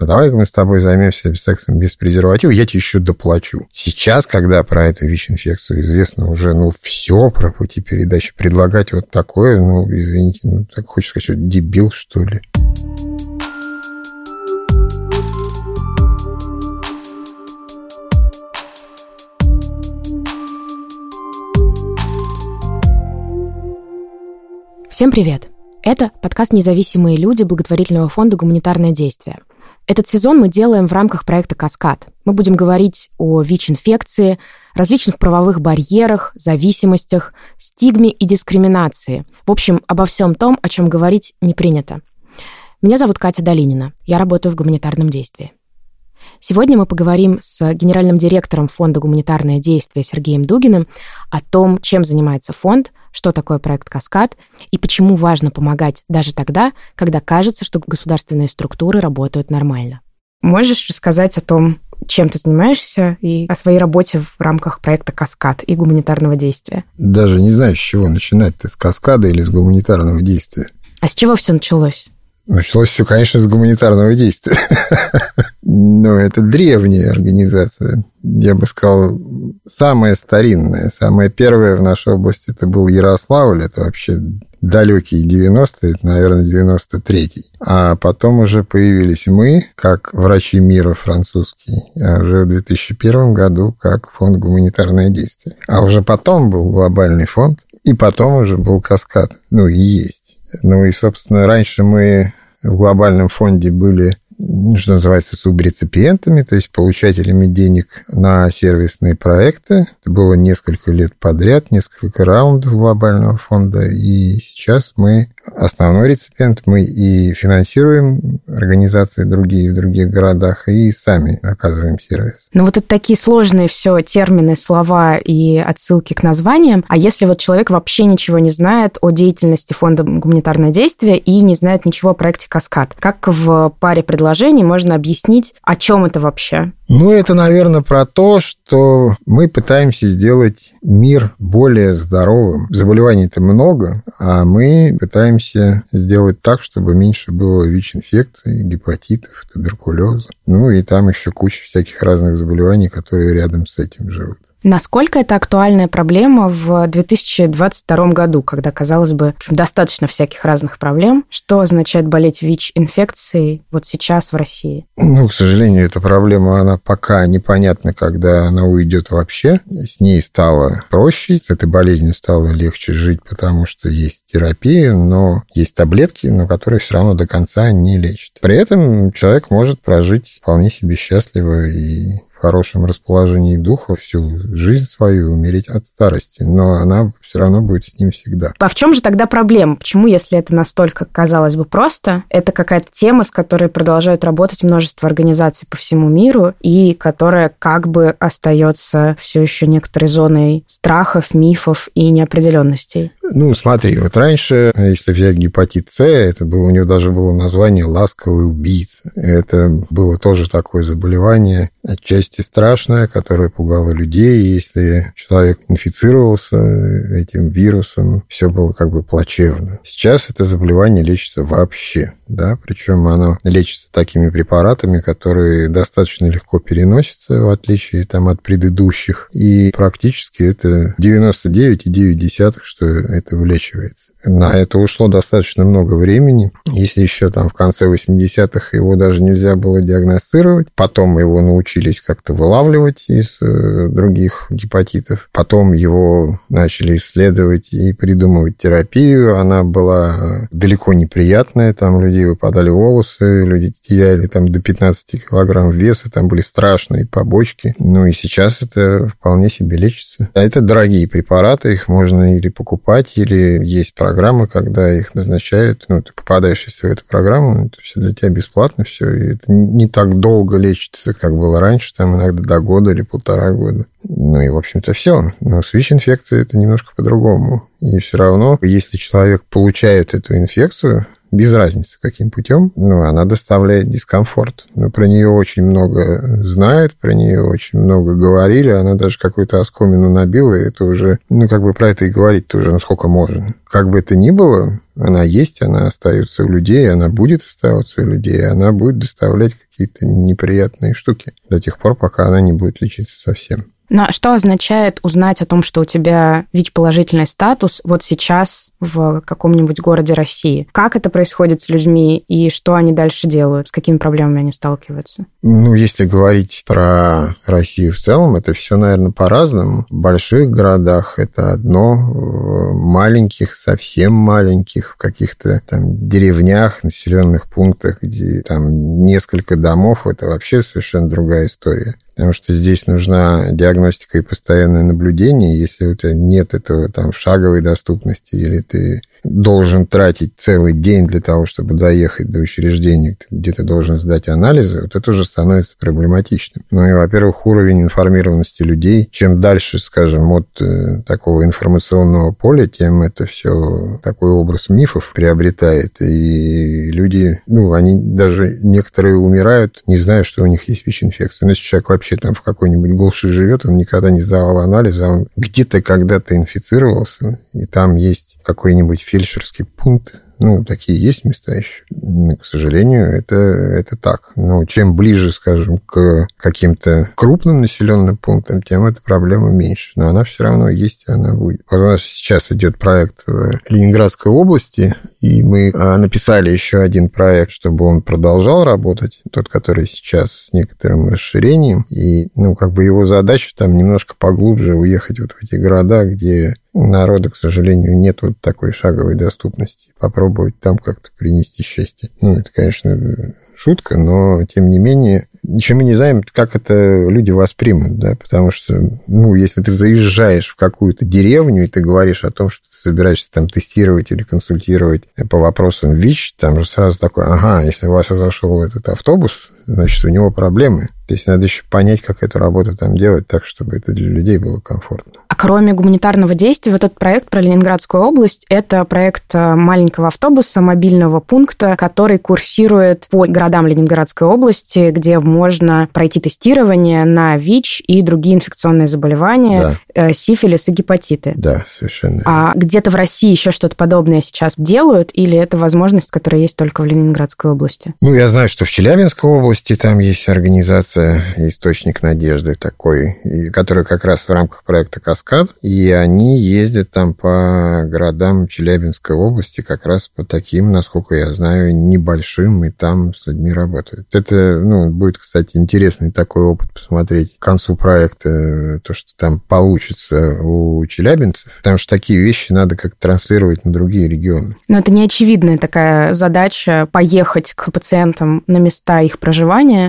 а давай мы с тобой займемся сексом без презерватива, я тебе еще доплачу. Сейчас, когда про эту ВИЧ-инфекцию известно уже, ну, все про пути передачи, предлагать вот такое, ну, извините, ну, так хочется сказать, дебил, что ли. Всем привет! Это подкаст «Независимые люди» благотворительного фонда «Гуманитарное действие». Этот сезон мы делаем в рамках проекта «Каскад». Мы будем говорить о ВИЧ-инфекции, различных правовых барьерах, зависимостях, стигме и дискриминации. В общем, обо всем том, о чем говорить не принято. Меня зовут Катя Долинина. Я работаю в гуманитарном действии. Сегодня мы поговорим с генеральным директором фонда «Гуманитарное действие» Сергеем Дугиным о том, чем занимается фонд, что такое проект «Каскад» и почему важно помогать даже тогда, когда кажется, что государственные структуры работают нормально. Можешь рассказать о том, чем ты занимаешься и о своей работе в рамках проекта «Каскад» и гуманитарного действия? Даже не знаю, с чего начинать-то, с «Каскада» или с гуманитарного действия. А с чего все началось? Началось все, конечно, с гуманитарного действия. Но это древняя организация. Я бы сказал, самая старинная, самая первая в нашей области это был Ярославль. Это вообще далекие 90-е, это, наверное, 93-й. А потом уже появились мы, как врачи мира французские, а уже в 2001 году как фонд «Гуманитарное действие». А уже потом был глобальный фонд, и потом уже был «Каскад». Ну, и есть. Ну и, собственно, раньше мы в глобальном фонде были что называется, субреципиентами, то есть получателями денег на сервисные проекты. Это было несколько лет подряд, несколько раундов глобального фонда, и сейчас мы основной реципиент, мы и финансируем организации другие в других городах, и сами оказываем сервис. Ну вот это такие сложные все термины, слова и отсылки к названиям. А если вот человек вообще ничего не знает о деятельности фонда «Гуманитарное действие» и не знает ничего о проекте «Каскад», как в паре предложений можно объяснить, о чем это вообще? Ну, это, наверное, про то, что мы пытаемся сделать мир более здоровым. Заболеваний-то много, а мы пытаемся сделать так, чтобы меньше было ВИЧ-инфекций, гепатитов, туберкулеза. Ну, и там еще куча всяких разных заболеваний, которые рядом с этим живут. Насколько это актуальная проблема в 2022 году, когда, казалось бы, достаточно всяких разных проблем? Что означает болеть ВИЧ-инфекцией вот сейчас в России? Ну, к сожалению, эта проблема, она пока непонятна, когда она уйдет вообще. С ней стало проще, с этой болезнью стало легче жить, потому что есть терапия, но есть таблетки, но которые все равно до конца не лечат. При этом человек может прожить вполне себе счастливо и хорошем расположении духа всю жизнь свою умереть от старости, но она все равно будет с ним всегда. А в чем же тогда проблема? Почему, если это настолько, казалось бы, просто, это какая-то тема, с которой продолжают работать множество организаций по всему миру, и которая как бы остается все еще некоторой зоной страхов, мифов и неопределенностей? Ну, смотри, вот раньше, если взять гепатит С, это было, у него даже было название «ласковый убийца». Это было тоже такое заболевание, отчасти страшное, которое пугало людей. Если человек инфицировался этим вирусом, все было как бы плачевно. Сейчас это заболевание лечится вообще, да, причем оно лечится такими препаратами, которые достаточно легко переносятся, в отличие там от предыдущих, и практически это 99,9, что это вылечивается. На это ушло достаточно много времени. Если еще там в конце 80-х его даже нельзя было диагностировать, потом его научились как-то вылавливать из э, других гепатитов, потом его начали исследовать и придумывать терапию. Она была далеко неприятная, там людей выпадали волосы, люди теряли там до 15 килограмм веса, там были страшные побочки. Ну и сейчас это вполне себе лечится. А это дорогие препараты, их можно или покупать, или есть программы, когда их назначают, ну, ты попадаешь в эту программу, это все для тебя бесплатно, все, и это не так долго лечится, как было раньше, там иногда до года или полтора года. Ну и, в общем-то, все. Но с ВИЧ-инфекцией это немножко по-другому. И все равно, если человек получает эту инфекцию, без разницы каким путем, ну, она доставляет дискомфорт. Но про нее очень много знают, про нее очень много говорили, она даже какую-то оскомину набила, и это уже, ну, как бы про это и говорить тоже, ну, сколько можно. Как бы это ни было, она есть, она остается у людей, она будет оставаться у людей, она будет доставлять какие-то неприятные штуки до тех пор, пока она не будет лечиться совсем. Но что означает узнать о том, что у тебя ВИЧ-положительный статус вот сейчас в каком-нибудь городе России? Как это происходит с людьми и что они дальше делают? С какими проблемами они сталкиваются? Ну, если говорить про Россию в целом, это все, наверное, по-разному. В больших городах это одно, в маленьких, совсем маленьких, в каких-то там деревнях, населенных пунктах, где там несколько домов, это вообще совершенно другая история потому что здесь нужна диагностика и постоянное наблюдение. Если у тебя нет этого там в шаговой доступности или ты должен тратить целый день для того, чтобы доехать до учреждения, где ты должен сдать анализы, вот это уже становится проблематичным. Ну и, во-первых, уровень информированности людей, чем дальше, скажем, от э, такого информационного поля, тем это все такой образ мифов приобретает. И люди, ну, они даже некоторые умирают, не зная, что у них есть ВИЧ-инфекция. Но если человек вообще там в какой-нибудь глуши живет, он никогда не сдавал анализы, а он где-то когда-то инфицировался, и там есть какой-нибудь фельдшерский пункт, ну, такие есть места еще. К сожалению, это, это так. Но чем ближе, скажем, к каким-то крупным населенным пунктам, тем эта проблема меньше. Но она все равно есть, и она будет. У нас сейчас идет проект в Ленинградской области, и мы а, написали еще один проект, чтобы он продолжал работать, тот, который сейчас с некоторым расширением. И, ну, как бы его задача там немножко поглубже уехать вот в эти города, где народу, к сожалению, нет вот такой шаговой доступности. Попробовать там как-то принести счастье. Ну, это, конечно, шутка, но, тем не менее, еще мы не знаем, как это люди воспримут, да, потому что, ну, если ты заезжаешь в какую-то деревню, и ты говоришь о том, что ты собираешься там тестировать или консультировать по вопросам ВИЧ, там же сразу такой, ага, если у вас зашел этот автобус, значит, у него проблемы. То есть надо еще понять, как эту работу там делать так, чтобы это для людей было комфортно. А кроме гуманитарного действия, вот этот проект про Ленинградскую область, это проект э, маленького автобуса, мобильного пункта, который курсирует по городам Ленинградской области, где можно пройти тестирование на ВИЧ и другие инфекционные заболевания, да. Э, сифилис и гепатиты. Да, совершенно. А где-то в России еще что-то подобное сейчас делают, или это возможность, которая есть только в Ленинградской области? Ну, я знаю, что в Челябинской области там есть организация источник надежды такой, и, который как раз в рамках проекта «Каскад», и они ездят там по городам Челябинской области как раз по таким, насколько я знаю, небольшим, и там с людьми работают. Это, ну, будет, кстати, интересный такой опыт посмотреть к концу проекта, то, что там получится у челябинцев, потому что такие вещи надо как транслировать на другие регионы. Но это не очевидная такая задача поехать к пациентам на места их проживания.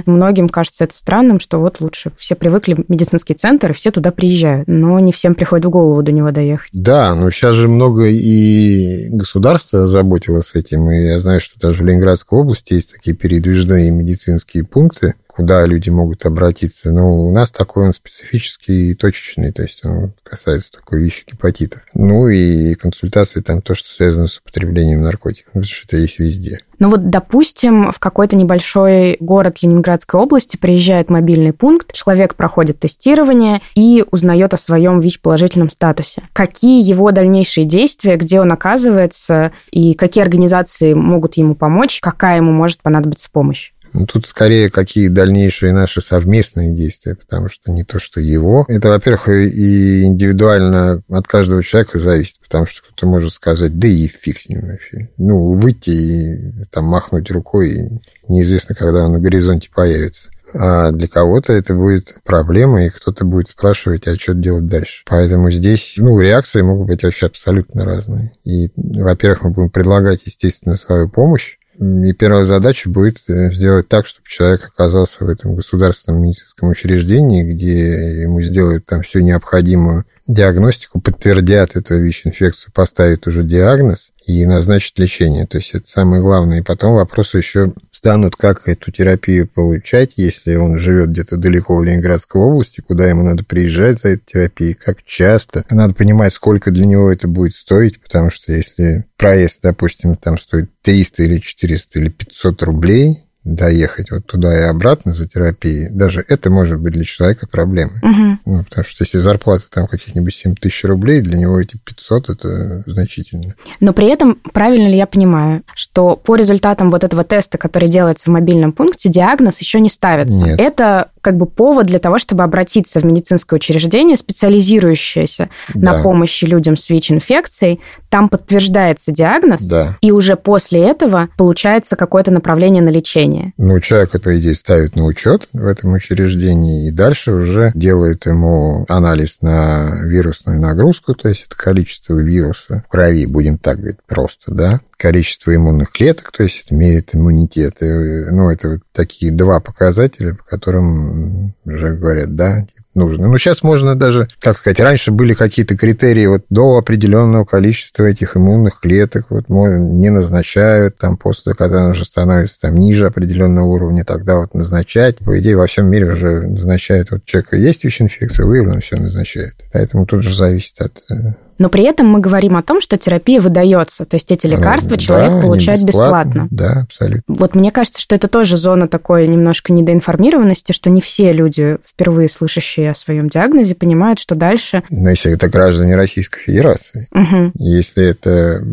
Многим кажется это странным, что вот лучше все привыкли в медицинский центр, и все туда приезжают. Но не всем приходит в голову до него доехать. Да, но сейчас же много и государство заботилось этим. И я знаю, что даже в Ленинградской области есть такие передвижные медицинские пункты, куда люди могут обратиться. Но у нас такой он специфический и точечный, то есть он касается такой вещи гепатитов. Ну и консультации там то, что связано с употреблением наркотиков, потому что это есть везде. Ну вот, допустим, в какой-то небольшой город Ленинградской области приезжает мобильный пункт, человек проходит тестирование и узнает о своем ВИЧ-положительном статусе. Какие его дальнейшие действия, где он оказывается и какие организации могут ему помочь, какая ему может понадобиться помощь? Ну, тут скорее какие дальнейшие наши совместные действия, потому что не то, что его. Это, во-первых, и индивидуально от каждого человека зависит, потому что кто-то может сказать, да и фиг с ним вообще. Ну, выйти и там махнуть рукой, и неизвестно, когда он на горизонте появится. А для кого-то это будет проблема, и кто-то будет спрашивать, а что делать дальше. Поэтому здесь, ну, реакции могут быть вообще абсолютно разные. И, во-первых, мы будем предлагать, естественно, свою помощь, и первая задача будет э, сделать так, чтобы человек оказался в этом государственном медицинском учреждении, где ему сделают там всю необходимую диагностику, подтвердят эту ВИЧ-инфекцию, поставят уже диагноз и назначат лечение. То есть это самое главное. И потом вопросы еще станут, как эту терапию получать, если он живет где-то далеко в Ленинградской области, куда ему надо приезжать за этой терапией, как часто. Надо понимать, сколько для него это будет стоить, потому что если проезд, допустим, там стоит 300 или 400 или 500 рублей, доехать вот туда и обратно за терапией, даже это может быть для человека проблемой. Угу. Ну, потому что если зарплата там каких-нибудь 7 тысяч рублей, для него эти 500 это значительно. Но при этом, правильно ли я понимаю, что по результатам вот этого теста, который делается в мобильном пункте, диагноз еще не ставится? Нет. Это как бы повод для того, чтобы обратиться в медицинское учреждение, специализирующееся да. на помощи людям с ВИЧ-инфекцией. Там подтверждается диагноз, да. и уже после этого получается какое-то направление на лечение. Ну, человека, по идее, ставят на учет в этом учреждении, и дальше уже делают ему анализ на вирусную нагрузку, то есть это количество вируса в крови, будем так говорить просто, да, количество иммунных клеток, то есть это меряет иммунитет. И, ну, это вот такие два показателя, по которым уже говорят, да, нужно. Ну, сейчас можно даже, как сказать, раньше были какие-то критерии вот до определенного количества этих иммунных клеток вот не назначают, там после, когда оно уже становится там ниже определенного уровня, тогда вот назначать. По идее, во всем мире уже назначают, вот человека есть ВИЧ-инфекция, выявлено, все назначают. Поэтому тут же зависит от э, но при этом мы говорим о том, что терапия выдается, то есть эти лекарства да, человек получает бесплатно. бесплатно. Да, абсолютно. Вот мне кажется, что это тоже зона такой немножко недоинформированности, что не все люди, впервые слышащие о своем диагнозе, понимают, что дальше... Но если это граждане Российской Федерации, угу. если это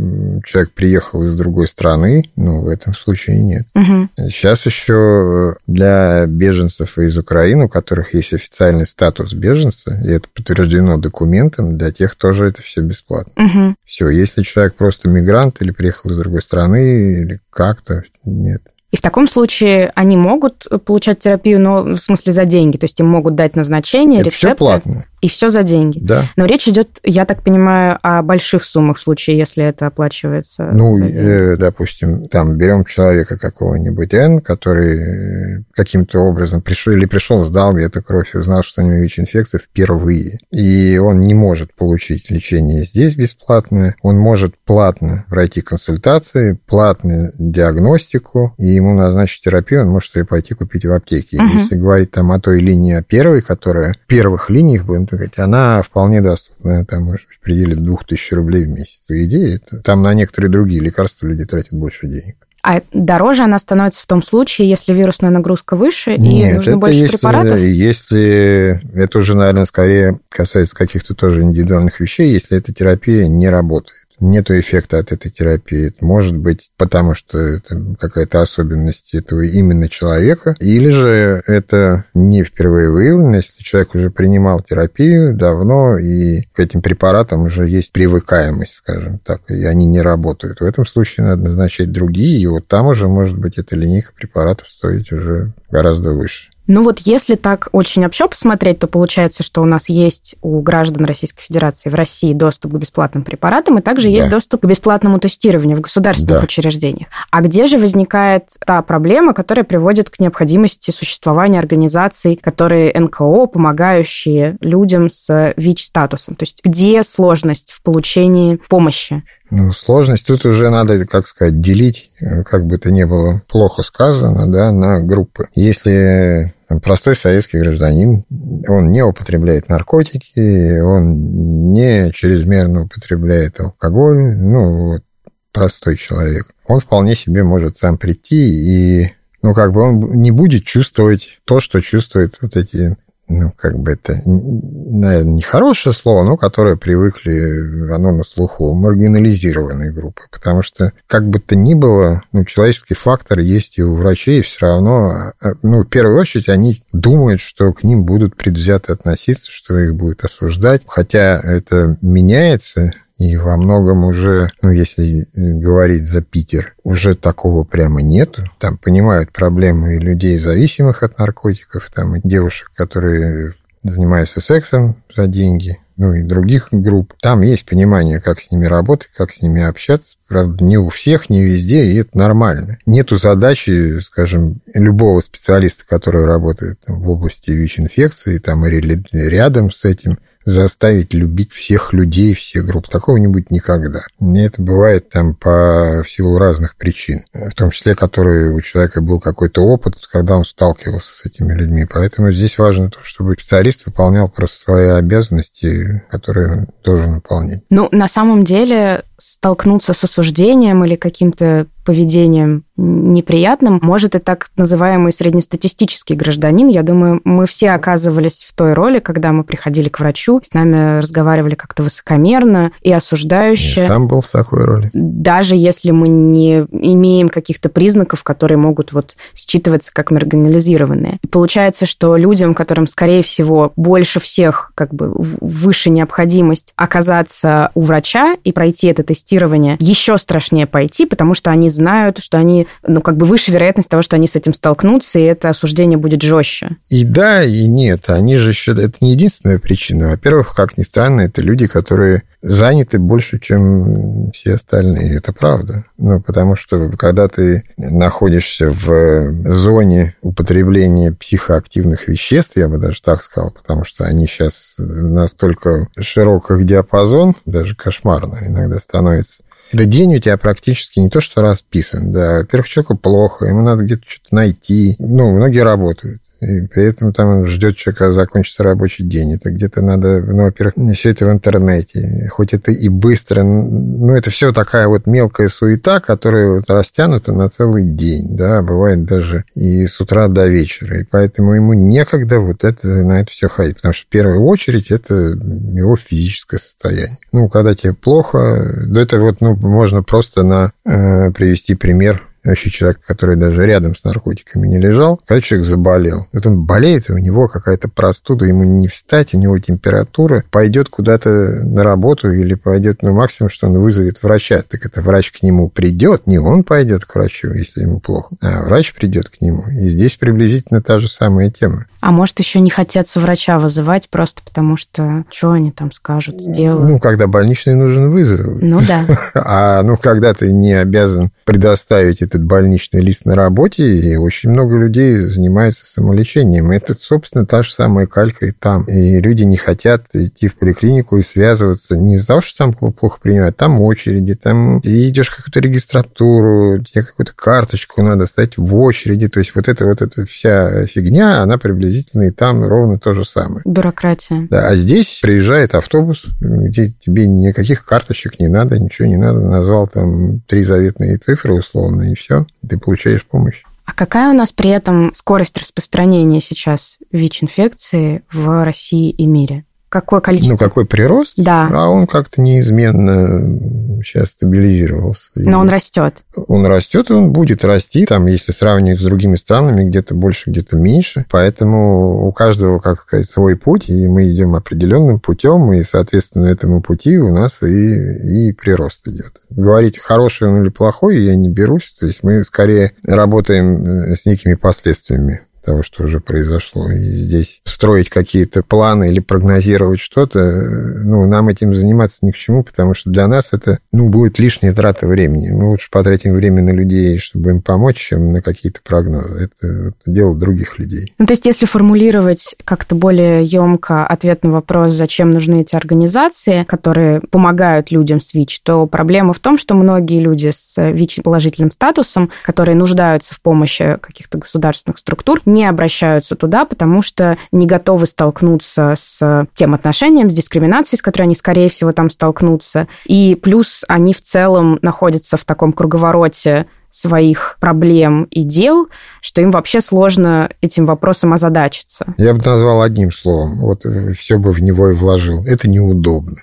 человек приехал из другой страны, ну, в этом случае нет. Угу. Сейчас еще для беженцев из Украины, у которых есть официальный статус беженца, и это подтверждено документом, для тех тоже это все все бесплатно. Угу. Все, если человек просто мигрант или приехал из другой страны, или как-то, нет. И в таком случае они могут получать терапию, но в смысле за деньги. То есть им могут дать назначение, Это рецепты. все платно и все за деньги. Да. Но речь идет, я так понимаю, о больших суммах в случае, если это оплачивается. Ну, э, допустим, там берем человека какого-нибудь Н, который каким-то образом пришел или пришел, сдал где-то кровь и узнал, что у него ВИЧ-инфекция впервые. И он не может получить лечение здесь бесплатное. Он может платно пройти консультации, платную диагностику, и ему назначить терапию, он может ее пойти купить в аптеке. Угу. Если говорить там о той линии первой, которая первых линиях, будем сказать, она вполне доступна, там, может быть, в пределе 2000 рублей в месяц. По идее, это, там на некоторые другие лекарства люди тратят больше денег. А дороже она становится в том случае, если вирусная нагрузка выше и Нет, нужно это больше если, препаратов? если это уже, наверное, скорее касается каких-то тоже индивидуальных вещей, если эта терапия не работает нету эффекта от этой терапии. Это может быть потому, что это какая-то особенность этого именно человека, или же это не впервые выявлено, если человек уже принимал терапию давно, и к этим препаратам уже есть привыкаемость, скажем так, и они не работают. В этом случае надо назначать другие, и вот там уже может быть эта линейка препаратов стоить уже гораздо выше. Ну вот если так очень общо посмотреть, то получается, что у нас есть у граждан Российской Федерации в России доступ к бесплатным препаратам, и также да. есть доступ к бесплатному тестированию в государственных да. учреждениях. А где же возникает та проблема, которая приводит к необходимости существования организаций, которые НКО, помогающие людям с ВИЧ-статусом? То есть где сложность в получении помощи? Ну, сложность тут уже надо, как сказать, делить, э, как бы то ни было плохо сказано, да, на группы. Если простой советский гражданин, он не употребляет наркотики, он не чрезмерно употребляет алкоголь, ну, вот простой человек, он вполне себе может сам прийти и ну, как бы он не будет чувствовать то, что чувствуют вот эти ну, как бы это, наверное, не хорошее слово, но которое привыкли, оно на слуху, маргинализированные группы. Потому что, как бы то ни было, ну, человеческий фактор есть и у врачей, все равно, а, ну, в первую очередь, они думают, что к ним будут предвзято относиться, что их будут осуждать. Хотя это меняется, и во многом уже, ну, если говорить за Питер, уже такого прямо нету. Там понимают проблемы людей, зависимых от наркотиков, там и девушек, которые занимаются сексом за деньги, ну и других групп. Там есть понимание, как с ними работать, как с ними общаться. Правда, не у всех, не везде, и это нормально. Нету задачи, скажем, любого специалиста, который работает в области ВИЧ-инфекции, там или рядом с этим, заставить любить всех людей, всех групп. Такого не будет никогда. И это бывает там по в силу разных причин, в том числе, которые у человека был какой-то опыт, когда он сталкивался с этими людьми. Поэтому здесь важно то, чтобы специалист выполнял просто свои обязанности, которые он должен выполнять. Ну, на самом деле, столкнуться с осуждением или каким-то поведением неприятным, может и так называемый среднестатистический гражданин. Я думаю, мы все оказывались в той роли, когда мы приходили к врачу, с нами разговаривали как-то высокомерно и осуждающе. Я сам был в такой роли. Даже если мы не имеем каких-то признаков, которые могут вот считываться как маргинализированные. И получается, что людям, которым, скорее всего, больше всех как бы выше необходимость оказаться у врача и пройти это тестирование, еще страшнее пойти, потому что они знают, что они, ну, как бы выше вероятность того, что они с этим столкнутся, и это осуждение будет жестче. И да, и нет. Они же еще... Это не единственная причина. Во-первых, как ни странно, это люди, которые заняты больше, чем все остальные. Это правда. Ну, потому что когда ты находишься в зоне употребления психоактивных веществ, я бы даже так сказал, потому что они сейчас настолько широких диапазон, даже кошмарно иногда становится, да день у тебя практически не то, что расписан. Да, во-первых, человеку плохо, ему надо где-то что-то найти. Ну, многие работают. И при этом там ждет человека закончится рабочий день. Это где-то надо, ну, во-первых, все это в интернете. Хоть это и быстро, ну, это все такая вот мелкая суета, которая вот растянута на целый день, да, бывает даже и с утра до вечера. И поэтому ему некогда вот это, на это все ходить, потому что в первую очередь это его физическое состояние. Ну, когда тебе плохо, да это вот, ну, можно просто на э, привести пример вообще человек, который даже рядом с наркотиками не лежал, когда человек заболел, вот он болеет, и у него какая-то простуда, ему не встать, у него температура, пойдет куда-то на работу или пойдет, ну, максимум, что он вызовет врача, так это врач к нему придет, не он пойдет к врачу, если ему плохо, а врач придет к нему. И здесь приблизительно та же самая тема. А может, еще не хотятся врача вызывать просто потому, что что они там скажут, сделают? Ну, когда больничный нужен вызов. Ну да. А ну, когда ты не обязан предоставить этот больничный лист на работе, и очень много людей занимаются самолечением. Это, собственно, та же самая калька и там. И люди не хотят идти в поликлинику и связываться не из-за того, что там плохо принимают, там очереди, там ты идешь какую-то регистратуру, тебе какую-то карточку надо стать в очереди. То есть вот эта вот эта вся фигня, она приблизительно и там ровно то же самое. Бюрократия. Да, а здесь приезжает автобус, где тебе никаких карточек не надо, ничего не надо. Назвал там три заветные цифры условно, и все, ты получаешь помощь. А какая у нас при этом скорость распространения сейчас ВИЧ-инфекции в России и мире? Какое количество? Ну, какой прирост? Да. А он как-то неизменно сейчас стабилизировался. Но он растет. Он растет, и он будет расти. Там, если сравнивать с другими странами, где-то больше, где-то меньше. Поэтому у каждого, как сказать, свой путь, и мы идем определенным путем, и, соответственно, этому пути у нас и, и прирост идет. Говорить, хороший он или плохой, я не берусь. То есть мы скорее работаем с некими последствиями того, что уже произошло. И здесь строить какие-то планы или прогнозировать что-то, ну, нам этим заниматься ни к чему, потому что для нас это, ну, будет лишняя трата времени. Мы лучше потратим время на людей, чтобы им помочь, чем на какие-то прогнозы. Это, дело других людей. Ну, то есть, если формулировать как-то более емко ответ на вопрос, зачем нужны эти организации, которые помогают людям с ВИЧ, то проблема в том, что многие люди с ВИЧ-положительным статусом, которые нуждаются в помощи каких-то государственных структур, не обращаются туда, потому что не готовы столкнуться с тем отношением, с дискриминацией, с которой они, скорее всего, там столкнутся. И плюс они в целом находятся в таком круговороте своих проблем и дел, что им вообще сложно этим вопросом озадачиться. Я бы назвал одним словом, вот все бы в него и вложил. Это неудобно.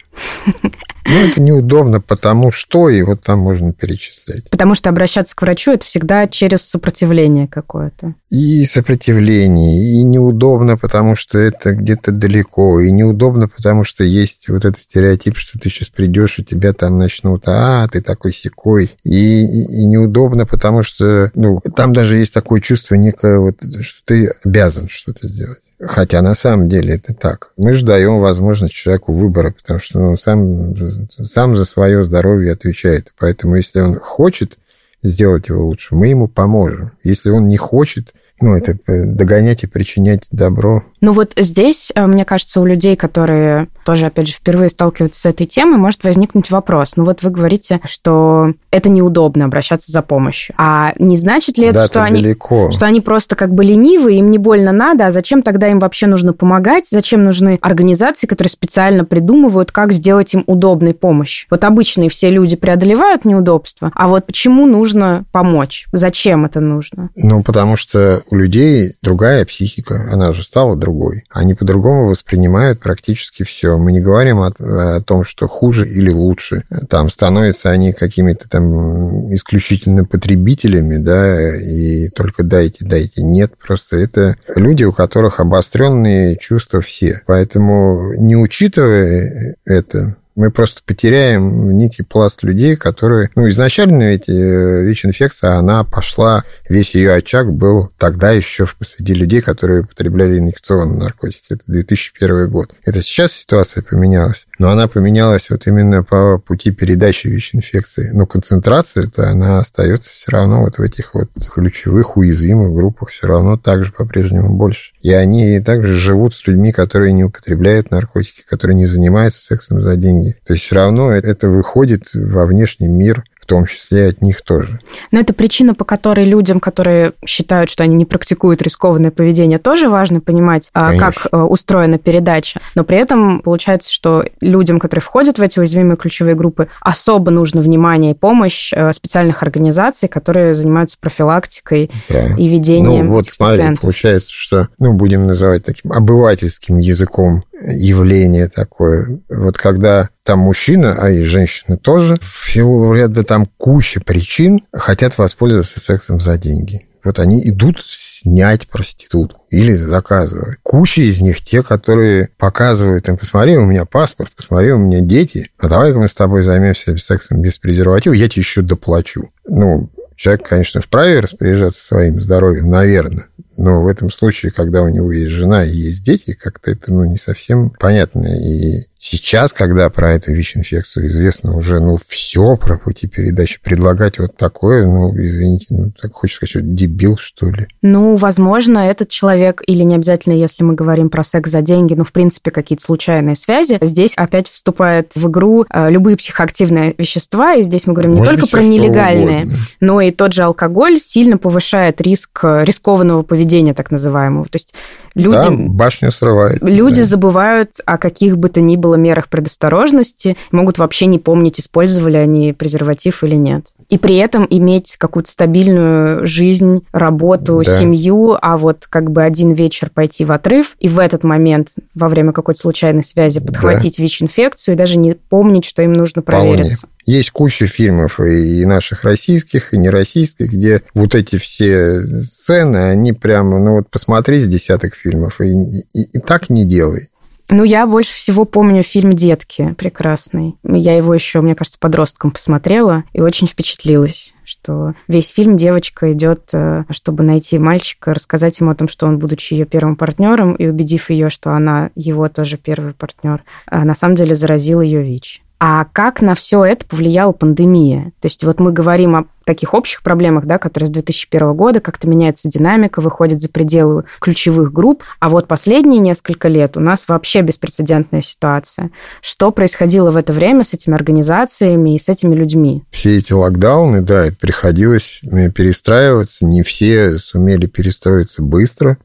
Ну, это неудобно, потому что, и вот там можно перечислять. Потому что обращаться к врачу это всегда через сопротивление какое-то. И сопротивление, и неудобно, потому что это где-то далеко, и неудобно, потому что есть вот этот стереотип, что ты сейчас придешь, и тебя там начнут, а, ты такой секой. И, и, и неудобно, потому что, ну, там даже есть такое чувство некое, вот, что ты обязан что-то сделать. Хотя на самом деле это так. Мы же даем возможность человеку выбора, потому что он ну, сам, сам за свое здоровье отвечает. Поэтому если он хочет сделать его лучше, мы ему поможем. Если он не хочет, ну, это догонять и причинять добро. Ну вот здесь, э, мне кажется, у людей, которые тоже, опять же, впервые сталкиваются с этой темой, может возникнуть вопрос. Ну вот вы говорите, что это неудобно обращаться за помощью. А не значит ли это, Да, что это они, далеко. что они просто как бы ленивые, им не больно надо, а зачем тогда им вообще нужно помогать? Зачем нужны организации, которые специально придумывают, как сделать им удобной помощь? Вот обычные все люди преодолевают неудобства, а вот почему нужно помочь? Зачем это нужно? Ну, потому что у людей другая психика, она же стала другой. Они по-другому воспринимают практически все. Мы не говорим о, о том, что хуже или лучше. Там становятся они какими-то там исключительно потребителями, да, и только дайте, дайте. Нет, просто это люди, у которых обостренные чувства все. Поэтому, не учитывая это, мы просто потеряем некий пласт людей, которые... Ну, изначально ведь э, ВИЧ-инфекция, она пошла, весь ее очаг был тогда еще среди людей, которые употребляли инъекционные наркотики. Это 2001 год. Это сейчас ситуация поменялась, но она поменялась вот именно по пути передачи ВИЧ-инфекции. Но концентрация-то, она остается все равно вот в этих вот ключевых уязвимых группах все равно также по-прежнему больше. И они также живут с людьми, которые не употребляют наркотики, которые не занимаются сексом за деньги. То есть все равно это выходит во внешний мир, в том числе от них тоже. Но это причина, по которой людям, которые считают, что они не практикуют рискованное поведение, тоже важно понимать, а, Конечно. как э, устроена передача. Но при этом получается, что людям, которые входят в эти уязвимые ключевые группы, особо нужно внимание и помощь э, специальных организаций, которые занимаются профилактикой Да. и ведением Ну, вот смотри, пациентов. получается, что, ну, будем называть таким обывательским языком явление такое. Вот когда там мужчина, а и женщины тоже, в силу ряда там кучи причин хотят воспользоваться сексом за деньги. Вот они идут снять проститутку или заказывать. Куча из них те, которые показывают им, посмотри, у меня паспорт, посмотри, у меня дети, а давай-ка мы с тобой займемся сексом без презерватива, я тебе еще доплачу. Ну, человек, конечно, вправе распоряжаться своим здоровьем, наверное, но в этом случае, когда у него есть жена и есть дети, как-то это ну, не совсем понятно. И сейчас, когда про эту ВИЧ-инфекцию известно уже ну, все про пути передачи, предлагать вот такое, ну, извините, ну, так хочется сказать, что дебил, что ли. Ну, возможно, этот человек, или не обязательно, если мы говорим про секс за деньги, ну, в принципе, какие-то случайные связи, здесь опять вступает в игру э, любые психоактивные вещества, и здесь мы говорим не Может только про нелегальные, но и тот же алкоголь сильно повышает риск э, рискованного поведения, так называемого. То есть люди... Да, башню срывает. Люди да. забывают о каких бы то ни было мерах предосторожности, могут вообще не помнить, использовали они презерватив или нет. И при этом иметь какую-то стабильную жизнь, работу, Да. семью, а вот как бы один вечер пойти в отрыв и в этот момент во время какой-то случайной связи Да. подхватить ВИЧ-инфекцию и даже не помнить, что им нужно Вполне. провериться. Есть куча фильмов и и наших российских, и нероссийских, где вот эти все сцены, они прямо, ну вот посмотри с десяток фильмов, и, и- и так не делай. Ну, я больше всего помню фильм «Детки» прекрасный. Я его еще, мне кажется, подростком посмотрела и очень впечатлилась, что весь фильм девочка идет, э, чтобы найти мальчика, рассказать ему о том, что он, будучи ее первым партнером, и убедив ее, что она его тоже первый партнер, а на самом деле заразил ее ВИЧ. А как на все это повлияла пандемия? То есть вот мы говорим о таких общих проблемах, да, которые с 2001 года, как-то меняется динамика, выходит за пределы ключевых групп, а вот последние несколько лет у нас вообще беспрецедентная ситуация. Что происходило в это время с этими организациями и с этими людьми? Все эти локдауны, да, приходилось э, перестраиваться, не все сумели перестроиться быстро,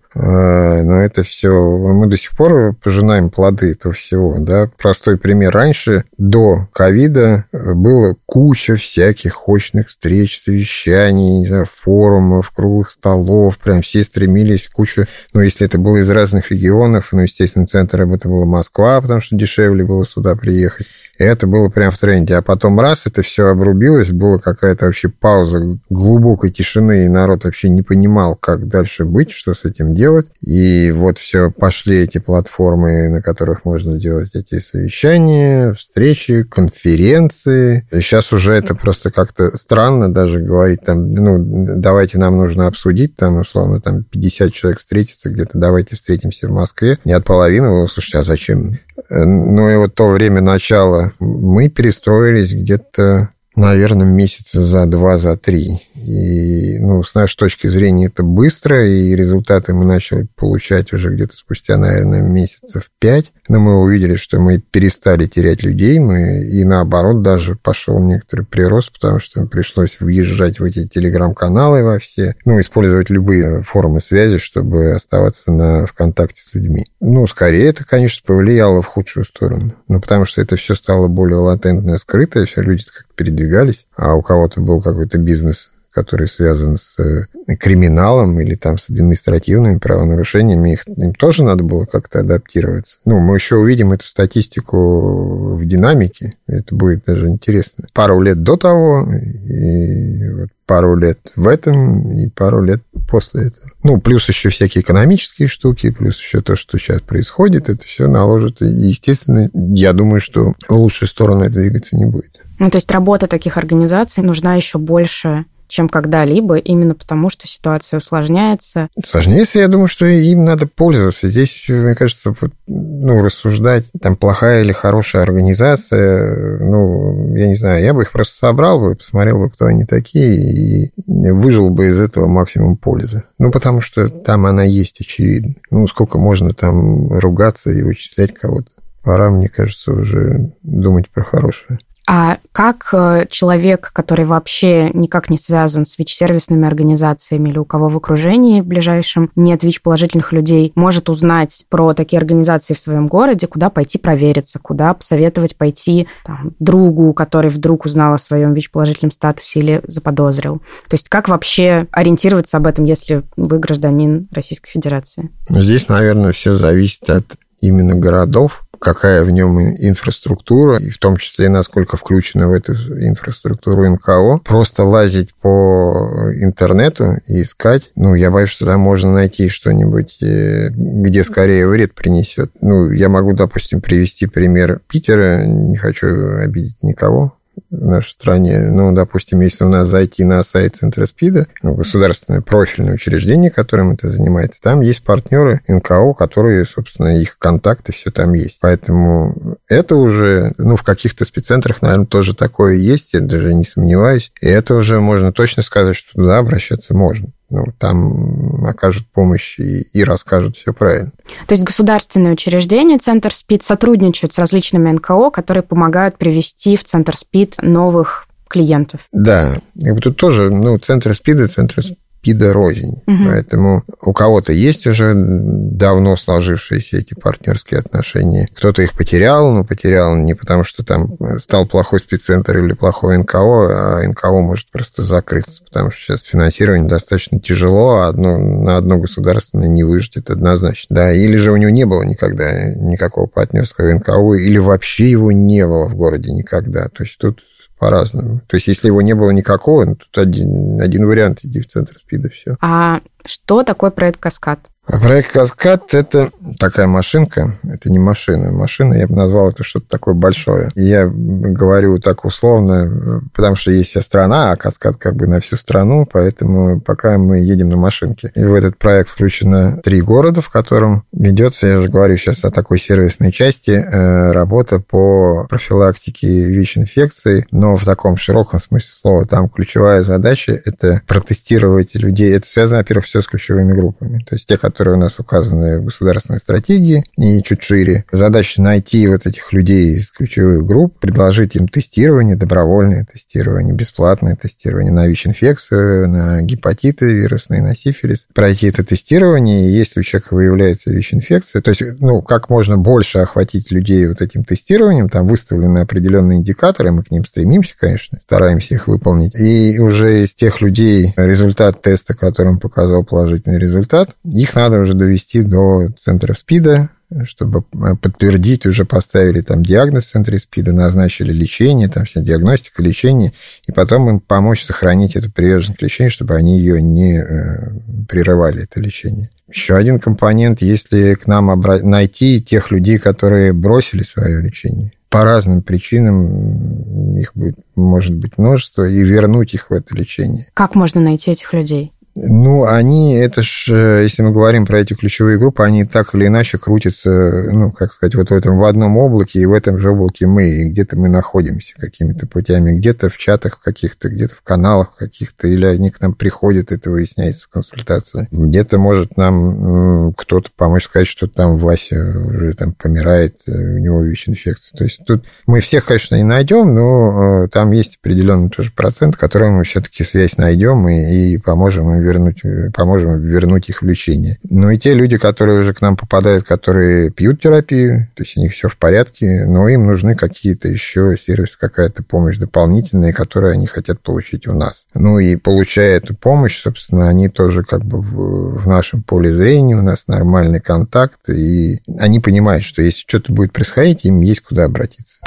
но это все, мы до сих пор пожинаем плоды этого всего, да. Простой пример. Раньше, до ковида, э, было куча всяких очных встреч, совещаний, форумов, круглых столов, прям все стремились, куча, ну, если это было из разных регионов, ну, естественно, центром это была Москва, потому что дешевле было сюда приехать. И это было прям в тренде. А потом раз это все обрубилось, была какая-то вообще пауза глубокой тишины, и народ вообще не понимал, как дальше быть, что с этим делать. И вот все пошли эти платформы, на которых можно делать эти совещания, встречи, конференции. Сейчас уже это просто как-то странно даже говорить там, ну, давайте нам нужно обсудить, там, условно, там 50 человек встретиться где-то, давайте встретимся в Москве. Не от половины, слушайте, а зачем? Ну и вот то время начала мы перестроились где-то наверное, месяца за два, за три. И, ну, с нашей точки зрения, это быстро, и результаты мы начали получать уже где-то спустя, наверное, месяцев пять. Но мы увидели, что мы перестали терять людей, мы и наоборот даже пошел некоторый прирост, потому что пришлось въезжать в эти телеграм-каналы во все, ну, использовать любые формы связи, чтобы оставаться на, в контакте с людьми. Ну, скорее, это, конечно, повлияло в худшую сторону. Ну, потому что это все стало более латентное, скрытое, все люди как передвигались, а у кого-то был какой-то бизнес, который связан с э, криминалом или там с административными правонарушениями, их, им тоже надо было как-то адаптироваться. Ну, мы еще увидим эту статистику в динамике, это будет даже интересно. Пару лет до того, и вот пару лет в этом и пару лет после этого. Ну, плюс еще всякие экономические штуки, плюс еще то, что сейчас происходит, это все наложит. И, естественно, я думаю, что в лучшую сторону это двигаться не будет. Ну, то есть работа таких организаций нужна еще больше чем когда-либо, именно потому что ситуация усложняется. Усложняется, я думаю, что им надо пользоваться. Здесь, мне кажется, ну, рассуждать, там, плохая или хорошая организация, ну, я не знаю, я бы их просто собрал бы, посмотрел бы, кто они такие, и выжил бы из этого максимум пользы. Ну, потому что там она есть, очевидно. Ну, сколько можно там ругаться и вычислять кого-то. Пора, мне кажется, уже думать про хорошее. А как э, человек, который вообще никак не связан с ВИЧ-сервисными организациями или у кого в окружении в ближайшем нет ВИЧ-положительных людей, может узнать про такие организации в своем городе, куда пойти провериться, куда посоветовать пойти там, другу, который вдруг узнал о своем ВИЧ-положительном статусе или заподозрил? То есть как вообще ориентироваться об этом, если вы гражданин Российской Федерации? Ну, здесь, наверное, все зависит от именно городов, какая в нем инфраструктура, и в том числе насколько включена в эту инфраструктуру НКО. Просто лазить по интернету и искать, ну, я боюсь, что там можно найти что-нибудь, э, где скорее вред принесет. Ну, я могу, допустим, привести пример Питера, не хочу обидеть никого, в нашей стране. Ну, допустим, если у нас зайти на сайт Центра СПИДа, ну, государственное профильное учреждение, которым это занимается, там есть партнеры НКО, которые, собственно, их контакты, все там есть. Поэтому это уже, ну, в каких-то спеццентрах, наверное, тоже такое есть, я даже не сомневаюсь. И это уже можно точно сказать, что туда обращаться можно ну, там окажут помощь и, и расскажут все правильно. То есть государственные учреждения, Центр СПИД, сотрудничают с различными НКО, которые помогают привести в Центр СПИД новых клиентов. Да, и тут тоже, ну, Центр СПИДа, Центр пидорознь. Угу. Поэтому у кого-то есть уже давно сложившиеся эти партнерские отношения. Кто-то их потерял, но потерял не потому, что там стал плохой спеццентр или плохой НКО, а НКО может просто закрыться, потому что сейчас финансирование достаточно тяжело, а одно, на одно государственное не выжить, это однозначно. Да, или же у него не было никогда никакого партнерского НКО, или вообще его не было в городе никогда. То есть тут по-разному. То есть, если его не было никакого, ну, тут один, один вариант, иди в центр СПИДа, все. А что такое проект «Каскад»? А проект «Каскад» — это такая машинка, это не машина. Машина, я бы назвал это что-то такое большое. Я говорю так условно, потому что есть вся страна, а «Каскад» как бы на всю страну, поэтому пока мы едем на машинке. И в этот проект включено три города, в котором ведется, я уже говорю сейчас о такой сервисной части, э, работа по профилактике ВИЧ-инфекции, но в таком широком смысле слова. Там ключевая задача — это протестировать людей. Это связано, во-первых, все с ключевыми группами. То есть те, которые которые у нас указаны в государственной стратегии, и чуть шире. Задача найти вот этих людей из ключевых групп, предложить им тестирование, добровольное тестирование, бесплатное тестирование на ВИЧ-инфекцию, на гепатиты вирусные, на сифилис. Пройти это тестирование, и если у человека выявляется ВИЧ-инфекция, то есть, ну, как можно больше охватить людей вот этим тестированием, там выставлены определенные индикаторы, мы к ним стремимся, конечно, стараемся их выполнить. И уже из тех людей результат теста, которым показал положительный результат, их надо уже довести до центра СПИДа, чтобы подтвердить, уже поставили там диагноз в центре СПИДа, назначили лечение, там вся диагностика, лечение, и потом им помочь сохранить эту приверженность к лечению, чтобы они ее не э, прерывали, это лечение. Еще один компонент, если к нам обра... найти тех людей, которые бросили свое лечение, по разным причинам, их будет, может быть множество, и вернуть их в это лечение. Как можно найти этих людей? Ну, они, это ж, э, если мы говорим про эти ключевые группы, они так или иначе крутятся, ну, как сказать, вот в этом в одном облаке, и в этом же облаке мы, и где-то мы находимся какими-то путями, где-то в чатах каких-то, где-то в каналах каких-то, или они к нам приходят, это выясняется в консультации. Где-то может нам кто-то помочь сказать, что там Вася уже там помирает, э, у него ВИЧ-инфекция. То есть тут мы всех, конечно, не найдем, но э, там есть определенный тоже процент, которым мы все-таки связь найдем и, и поможем им вернуть, поможем вернуть их в лечение. Но и те люди, которые уже к нам попадают, которые пьют терапию, то есть у них все в порядке, но им нужны какие-то еще сервис, какая-то помощь дополнительная, которую они хотят получить у нас. Ну и получая эту помощь, собственно, они тоже как бы в, в нашем поле зрения, у нас нормальный контакт, и они понимают, что если что-то будет происходить, им есть куда обратиться.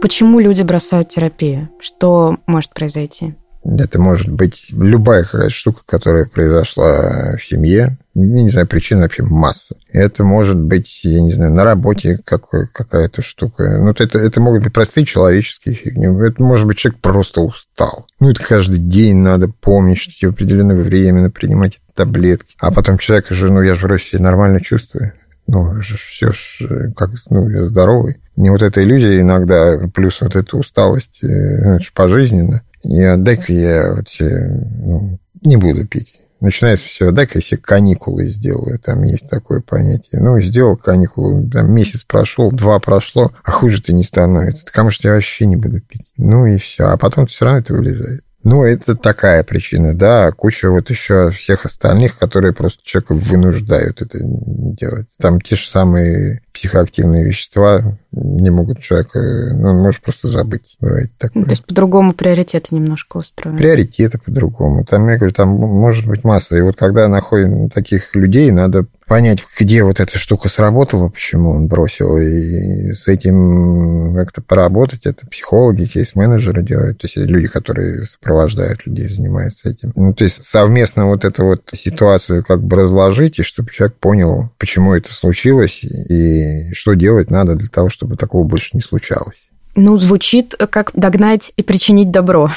Почему люди бросают терапию? Что может произойти? Это может быть любая какая-то штука, которая произошла в семье. Я не знаю, причин вообще масса. Это может быть, я не знаю, на работе какая-то штука. Ну, это, это могут быть простые человеческие фигни. Это может быть человек просто устал. Ну, это каждый день надо помнить, что тебе определенное время принимать эти таблетки. А потом человек же, ну, я же вроде себя нормально чувствую. Ну, все ж, как, ну, я здоровый. Не вот эта иллюзия иногда, плюс вот эта усталость, э, ну, это же пожизненно и дай-ка я вот, ну, не буду пить. Начинается все, дай-ка я себе каникулы сделаю. Там есть такое понятие. Ну, сделал каникулы, там месяц прошел, два прошло, а хуже ты не становится. Так, а может, я вообще не буду пить. Ну и все. А потом все равно это вылезает. Ну, это такая причина, да. Куча вот еще всех остальных, которые просто человека вынуждают это делать. Там те же самые психоактивные вещества не могут человека, ну, он может просто забыть. Бывает такое. Ну, то есть по-другому приоритеты немножко устроены. Приоритеты по-другому. Там, я говорю, там может быть масса. И вот когда находим таких людей, надо понять, где вот эта штука сработала, почему он бросил, и с этим как-то поработать. Это психологи, кейс-менеджеры делают, то есть люди, которые сопровождают людей, занимаются этим. Ну, то есть совместно вот эту вот ситуацию как бы разложить, и чтобы человек понял, почему это случилось, и что делать надо для того, чтобы такого больше не случалось. Ну, звучит как догнать и причинить добро.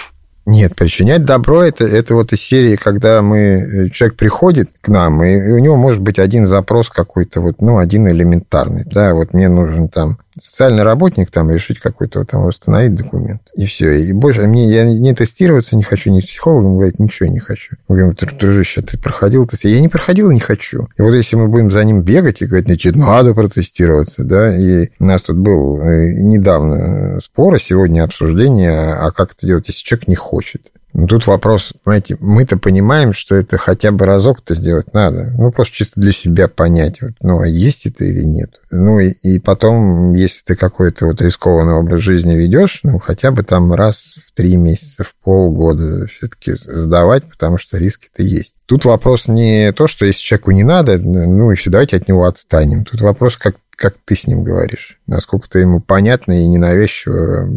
Нет, причинять добро это, это вот из серии, когда мы, э, человек приходит к нам, и у него может быть один запрос какой-то, вот, ну, один элементарный. Да, вот мне нужен там социальный работник там решить какой-то там восстановить документ. И все. И больше мне я не тестироваться не хочу, ни психологом говорить, ничего не хочу. Мы говорим, дружище, ты проходил тест? Я не проходил, не хочу. И вот если мы будем за ним бегать и говорить, ну, надо протестироваться, да, и у нас тут был э, недавно спор, а сегодня обсуждение, а как это делать, если человек не хочет. Ну, тут вопрос, понимаете, мы-то понимаем, что это хотя бы разок-то сделать надо. Ну, просто чисто для себя понять, вот, ну, а есть это или нет. Ну, и, и потом, если ты какой-то вот рискованный образ жизни ведешь, ну, хотя бы там раз в три месяца, в полгода все-таки сдавать, потому что риски-то есть. Тут вопрос не то, что если человеку не надо, ну, и все, давайте от него отстанем. Тут вопрос, как как ты с ним говоришь, насколько ты ему понятно и ненавязчиво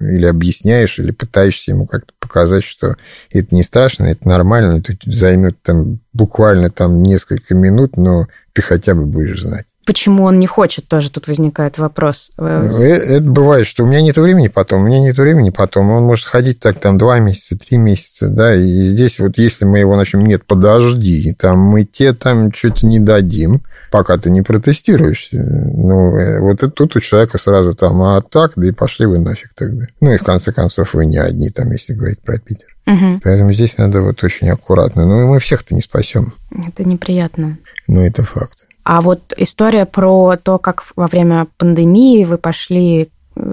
или объясняешь, или пытаешься ему как-то показать, что это не страшно, это нормально, это займет там буквально там несколько минут, но ты хотя бы будешь знать. Почему он не хочет, тоже тут возникает вопрос. Э, э, это бывает, что у меня нет времени потом, у меня нет времени потом. Он может ходить так там два месяца, три месяца, да, и здесь вот если мы его начнем, нет, подожди, там мы тебе там что-то не дадим, пока ты не протестируешь. Ну, э, вот это тут у человека сразу там, а так, да и пошли вы нафиг тогда. Ну, и в конце концов вы не одни там, если говорить про Питер. Угу. Поэтому здесь надо вот очень аккуратно. Ну, и мы всех-то не спасем. Это неприятно. Ну, это факт. А вот история про то, как во время пандемии вы пошли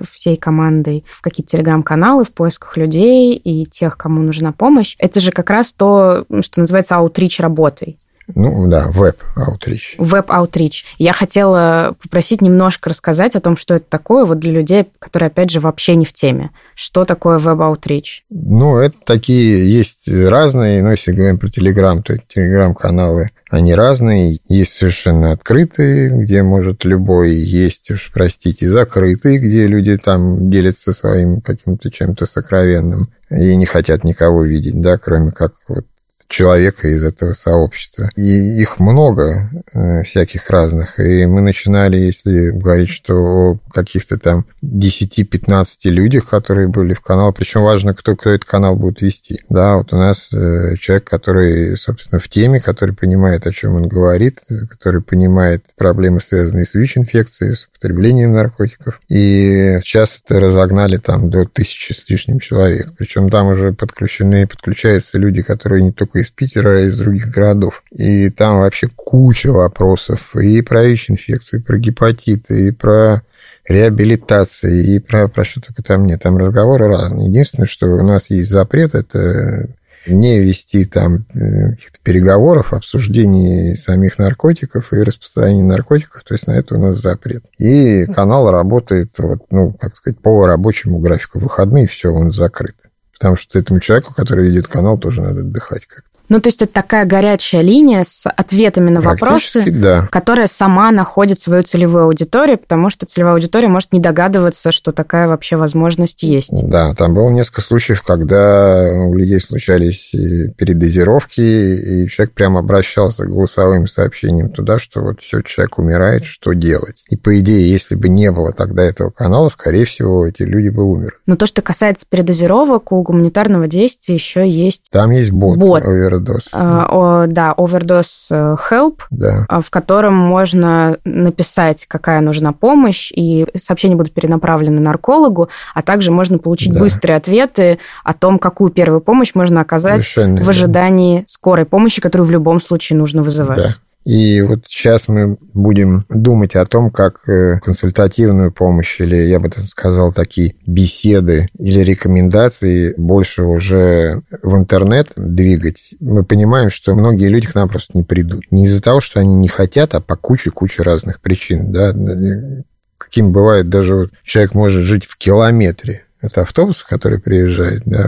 всей командой в какие-то телеграм-каналы в поисках людей и тех, кому нужна помощь. Это же как раз то, что называется outreach работой. Ну, да, web outreach. Web outreach. Я хотела попросить немножко рассказать о том, что это такое вот для людей, которые, опять же, вообще не в теме. Что такое web outreach? Ну, это такие есть разные, но если говорим про Телеграм, то Телеграм-каналы, они разные. Есть совершенно открытые, где может любой, есть уж, простите, закрытые, где люди там делятся своим каким-то чем-то сокровенным и не хотят никого видеть, да, кроме как вот человека из этого сообщества. И их много э, всяких разных. И мы начинали, если говорить, что о каких-то там 10-15 людях, которые были в канал, причем важно, кто, кто этот канал будет вести. Да, вот у нас э, человек, который, собственно, в теме, который понимает, о чем он говорит, который понимает проблемы, связанные с ВИЧ-инфекцией, с употреблением наркотиков. И сейчас это разогнали там до тысячи с лишним человек. Причем там уже подключены, подключаются люди, которые не только из Питера, а из других городов. И там вообще куча вопросов и про ВИЧ-инфекцию, и про гепатиты, и про реабилитации, и про, про что только там нет. Там разговоры разные. Единственное, что у нас есть запрет, это не вести там э, каких-то переговоров, обсуждений самих наркотиков и распространения наркотиков, то есть на это у нас запрет. И канал работает, вот, ну, как сказать, по рабочему графику. Выходные, все, он закрыт. Потому что этому человеку, который ведет канал, тоже надо отдыхать как-то. Ну, то есть это такая горячая линия с ответами на вопросы, да. которая сама находит свою целевую аудиторию, потому что целевая аудитория может не догадываться, что такая вообще возможность есть. Да, там было несколько случаев, когда у людей случались передозировки, и человек прямо обращался голосовым сообщением туда, что вот все, человек умирает, что делать. И по идее, если бы не было тогда этого канала, скорее всего, эти люди бы умерли. Но то, что касается передозировок, у гуманитарного действия еще есть... Там есть бот, бот Overdose. О, да, Overdose э, Help, да. в котором можно написать, какая нужна помощь, и сообщения будут перенаправлены наркологу, а также можно получить да. быстрые ответы о том, какую первую помощь можно оказать Совершенно в ожидании да. скорой помощи, которую в любом случае нужно вызывать. Да. И вот сейчас мы будем думать о том, как э, консультативную помощь, или я бы сказал, такие беседы или рекомендации больше уже в интернет двигать. Мы понимаем, что многие люди к нам просто не придут. Не из-за того, что они не хотят, а по куче-куче разных причин. Да? Каким бывает, даже человек может жить в километре это автобус, который приезжает, да,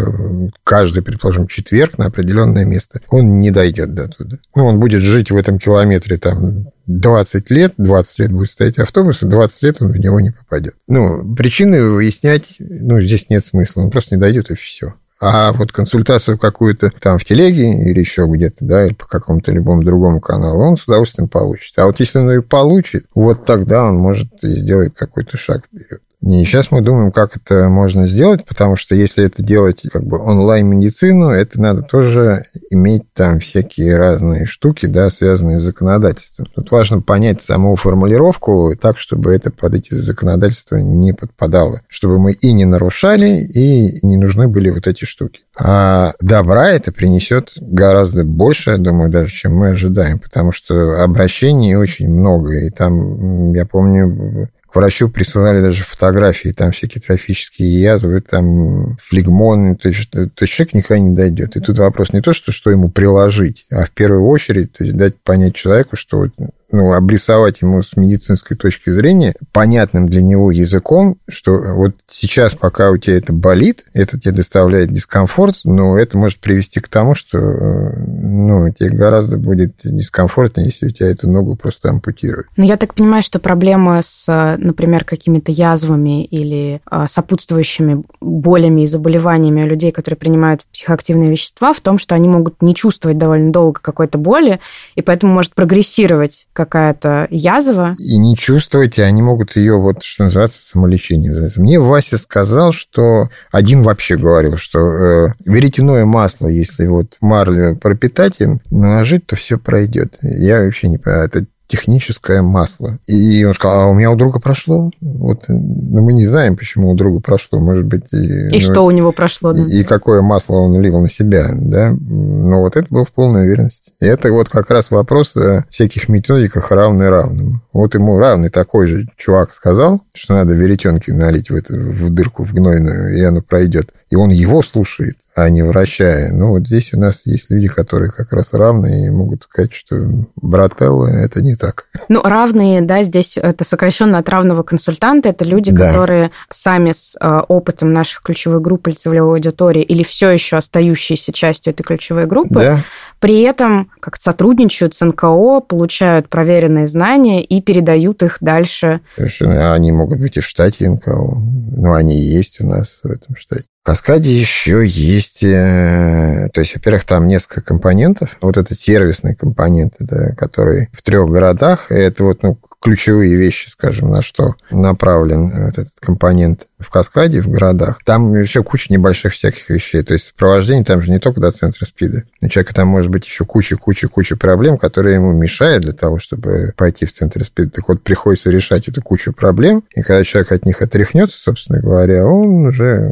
каждый, предположим, четверг на определенное место, он не дойдет до туда. Ну, он будет жить в этом километре там 20 лет, 20 лет будет стоять автобус, и 20 лет он в него не попадет. Ну, причины выяснять, ну, здесь нет смысла, он просто не дойдет, и все. А вот консультацию какую-то там в телеге или еще где-то, да, или по какому-то любому другому каналу, он с удовольствием получит. А вот если он ее получит, вот тогда он может сделать какой-то шаг вперед. И сейчас мы думаем, как это можно сделать, потому что если это делать как бы онлайн-медицину, это надо тоже иметь там всякие разные штуки, да, связанные с законодательством. Тут важно понять саму формулировку так, чтобы это под эти законодательства не подпадало, чтобы мы и не нарушали, и не нужны были вот эти штуки. А добра это принесет гораздо больше, я думаю, даже, чем мы ожидаем, потому что обращений очень много, и там, я помню, к врачу присылали даже фотографии, там всякие трофические язвы, там флегмон, то есть, то есть человек никогда не дойдет. И тут вопрос не то, что, что ему приложить, а в первую очередь то есть дать понять человеку, что вот ну, обрисовать ему с медицинской точки зрения понятным для него языком, что вот сейчас, пока у тебя это болит, это тебе доставляет дискомфорт, но это может привести к тому, что ну, тебе гораздо будет дискомфортно, если у тебя эту ногу просто ампутируют. Но я так понимаю, что проблема с, например, какими-то язвами или а, сопутствующими болями и заболеваниями у людей, которые принимают психоактивные вещества, в том, что они могут не чувствовать довольно долго какой-то боли, и поэтому может прогрессировать какая-то язва. И не чувствовать, и они могут ее, вот что называется, самолечением. Мне Вася сказал, что один вообще говорил, что э, веретеное масло, если вот марлю пропитать им, наложить, то все пройдет. Я вообще не понимаю, это техническое масло. И он сказал, а у меня у друга прошло. Вот, ну, мы не знаем, почему у друга прошло. Может быть... И, и ну, что у него прошло, да? И, и какое масло он лил на себя, да? Но вот это было в полной уверенности. И это вот как раз вопрос о всяких методиках равный равному. Вот ему равный такой же чувак сказал, что надо веретенки налить в, эту, в дырку, в гнойную, и оно пройдет. И он его слушает а не врача. Ну, вот здесь у нас есть люди, которые как раз равные и могут сказать, что брателло – это не так. Ну, равные, да, здесь это сокращенно от равного консультанта. Это люди, да. которые сами с э, опытом наших ключевой группы лицевой аудитории или все еще остающиеся частью этой ключевой группы да при этом как сотрудничают с НКО, получают проверенные знания и передают их дальше. Совершенно. Они могут быть и в штате НКО. Ну, они есть у нас в этом штате. В Каскаде еще есть, э, то есть, во-первых, там несколько компонентов. Вот это сервисный компонент, да, который в трех городах, это вот ну, ключевые вещи, скажем, на что направлен вот этот компонент в каскаде, в городах. Там еще куча небольших всяких вещей. То есть сопровождение там же не только до центра СПИДа. У человека там может быть еще куча-куча-куча проблем, которые ему мешают для того, чтобы пойти в центр СПИДа. Так вот, приходится решать эту кучу проблем. И когда человек от них отряхнется, собственно говоря, он уже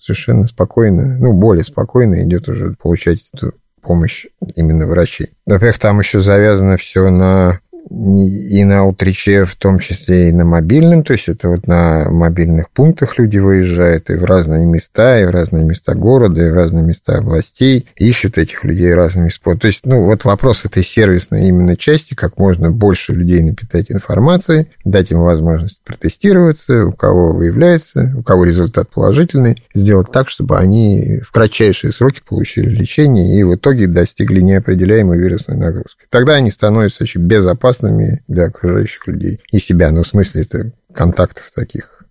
совершенно спокойно, ну, более спокойно идет уже получать эту помощь именно врачей. Во-первых, там еще завязано все на и на утриче, в том числе и на мобильном, то есть это вот на мобильных пунктах люди выезжают и в разные места, и в разные места города, и в разные места властей, ищут этих людей разными способами. То есть, ну, вот вопрос этой сервисной именно части, как можно больше людей напитать информацией, дать им возможность протестироваться, у кого выявляется, у кого результат положительный, сделать так, чтобы они в кратчайшие сроки получили лечение и в итоге достигли неопределяемой вирусной нагрузки. Тогда они становятся очень безопасными опасными для окружающих людей и себя. Ну, в смысле, это контактов таких,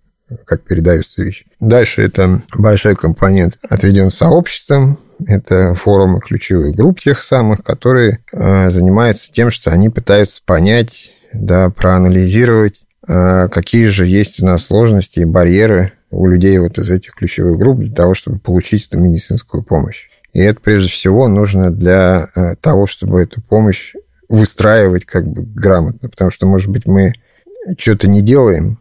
как передаются вещи. Дальше это большой компонент отведен сообществом. Это форумы ключевых групп тех самых, которые э, занимаются тем, что они пытаются понять, да, проанализировать, э, какие же есть у нас сложности и барьеры у людей вот из этих ключевых групп для того, чтобы получить эту медицинскую помощь. И это прежде всего нужно для э, того, чтобы эту помощь выстраивать как бы грамотно, потому что, может быть, мы что-то не делаем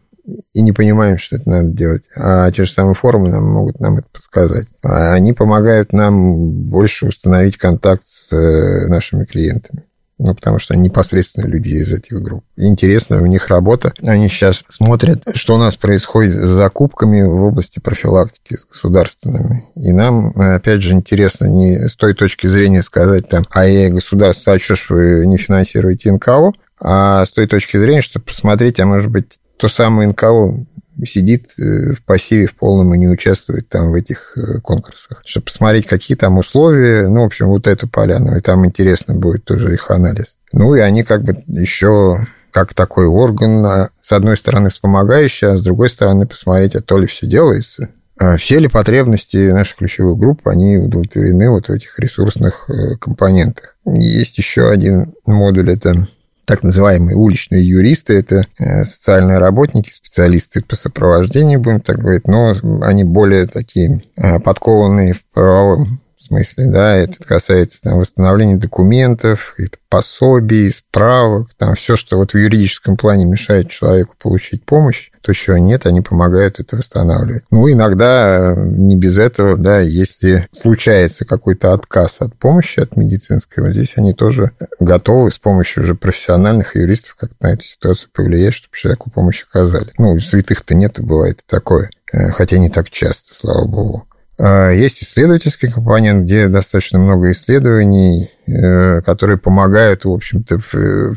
и не понимаем, что это надо делать. А те же самые форумы нам могут нам это подсказать. А они помогают нам больше установить контакт с э, нашими клиентами ну, потому что они непосредственно люди из этих групп. Интересная у них работа. Они сейчас смотрят, что у нас происходит с закупками в области профилактики с государственными. И нам, опять же, интересно не с той точки зрения сказать там, а я государство, а что ж вы не финансируете НКО, а с той точки зрения, чтобы посмотреть, а может быть, то самое НКО сидит э, в пассиве в полном и не участвует там в этих э, конкурсах. Чтобы посмотреть, какие там условия, ну, в общем, вот эту поляну, и там интересно будет тоже их анализ. Ну, и они как бы еще как такой орган, а, с одной стороны, вспомогающий, а с другой стороны, посмотреть, а то ли все делается, а все ли потребности наших ключевых групп, они удовлетворены вот в этих ресурсных э, компонентах. Есть еще один модуль, это так называемые уличные юристы, это э, социальные работники, специалисты по сопровождению, будем так говорить, но они более такие э, подкованные в правовом смысле, да, это касается там, восстановления документов, каких-то пособий, справок, там все, что вот в юридическом плане мешает человеку получить помощь, то, чего нет, они помогают это восстанавливать. Ну, иногда э, не без этого, да, если случается какой-то отказ от помощи, от медицинской, вот здесь они тоже готовы с помощью уже профессиональных юристов как-то на эту ситуацию повлиять, чтобы человеку помощь оказали. Ну, святых-то нету, бывает и такое. Э, хотя не так часто, слава богу. А, есть исследовательский компонент, где достаточно много исследований, э, которые помогают, в общем-то,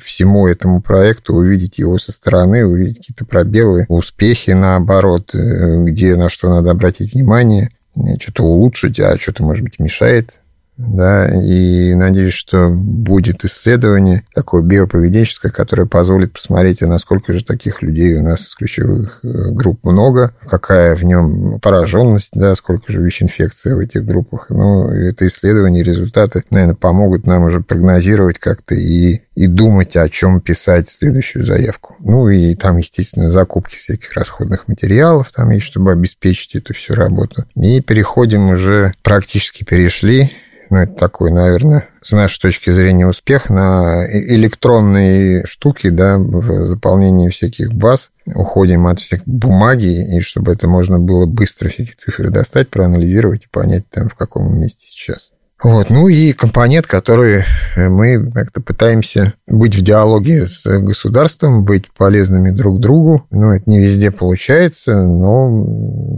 всему этому проекту увидеть его со стороны, увидеть какие-то пробелы, успехи, наоборот, э, где на что надо обратить внимание, что-то улучшить, а что-то, может быть, мешает да, и надеюсь, что будет исследование такое биоповеденческое, которое позволит посмотреть, а насколько же таких людей у нас из ключевых э, групп много, какая в нем пораженность, да, сколько же ВИЧ-инфекции в этих группах. Ну, это исследование, результаты, наверное, помогут нам уже прогнозировать как-то и, и думать, о чем писать следующую заявку. Ну, и там, естественно, закупки всяких расходных материалов там есть, чтобы обеспечить эту всю работу. И переходим уже, практически перешли ну, это такой, наверное, с нашей точки зрения успех на электронные штуки, да, в заполнении всяких баз. Уходим от всех бумаги, и чтобы это можно было быстро все цифры достать, проанализировать и понять, там, в каком месте сейчас. Вот. Ну и компонент, который э, мы как-то пытаемся быть в диалоге с государством, быть полезными друг другу. Ну, это не везде получается, но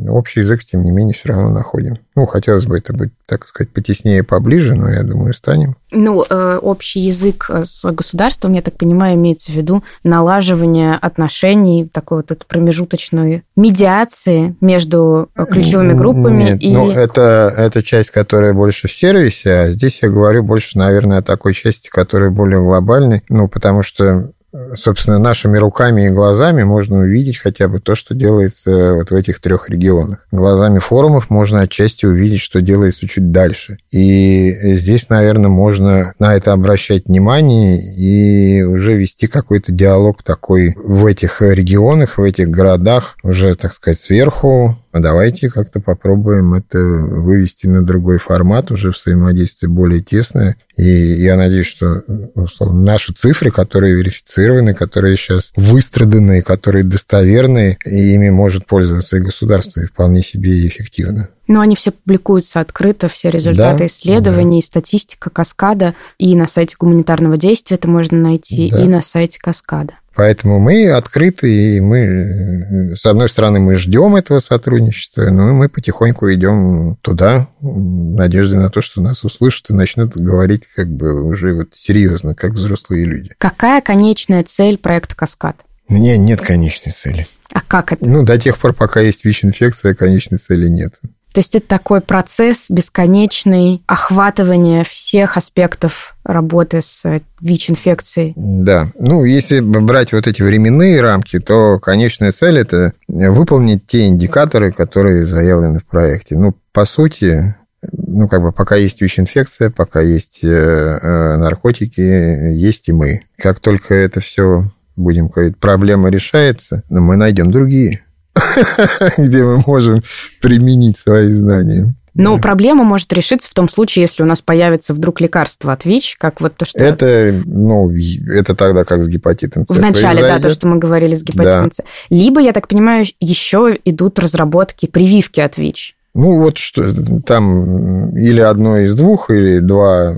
общий язык, тем не менее, все равно находим. Ну, хотелось бы это быть, так сказать, потеснее, поближе, но я думаю, станем. Ну, э, общий язык с государством, я так понимаю, имеется в виду налаживание отношений, такой вот этой промежуточной медиации между ключевыми группами. Нет, и... ну, это, это часть, которая больше в сервисе, появились, а здесь я говорю больше, наверное, о такой части, которая более глобальной, ну, потому что собственно, нашими руками и глазами можно увидеть хотя бы то, что делается вот в этих трех регионах. Глазами форумов можно отчасти увидеть, что делается чуть дальше. И здесь, наверное, можно на это обращать внимание и уже вести какой-то диалог такой в этих регионах, в этих городах, уже, так сказать, сверху, давайте как-то попробуем это вывести на другой формат, уже взаимодействие более тесное. И я надеюсь, что условно, наши цифры, которые верифицированы, которые сейчас выстраданы, которые достоверные, и ими может пользоваться и государство, и вполне себе эффективно. Но они все публикуются открыто, все результаты да, исследований, да. статистика Каскада, и на сайте гуманитарного действия это можно найти, да. и на сайте Каскада. Поэтому мы открыты, и мы, с одной стороны, мы ждем этого сотрудничества, но мы потихоньку идем туда, в надежде на то, что нас услышат и начнут говорить как бы уже вот серьезно, как взрослые люди. Какая конечная цель проекта «Каскад»? Мне нет конечной цели. А как это? Ну, до тех пор, пока есть ВИЧ-инфекция, конечной цели нет. То есть это такой процесс бесконечный, охватывания всех аспектов работы с ВИЧ-инфекцией. Да. Ну, если брать вот эти временные рамки, то конечная цель – это выполнить те индикаторы, которые заявлены в проекте. Ну, по сути, ну, как бы пока есть ВИЧ-инфекция, пока есть э, э, наркотики, есть и мы. Как только это все будем говорить, проблема решается, мы найдем другие где мы можем применить свои знания. Но да. проблема может решиться в том случае, если у нас появится вдруг лекарство от ВИЧ, как вот то, что... Это, ну, это тогда как с гепатитом С. В начале, да, то, что мы говорили с гепатитом да. С. Либо, я так понимаю, еще идут разработки прививки от ВИЧ. Ну, вот что там или одно из двух, или два,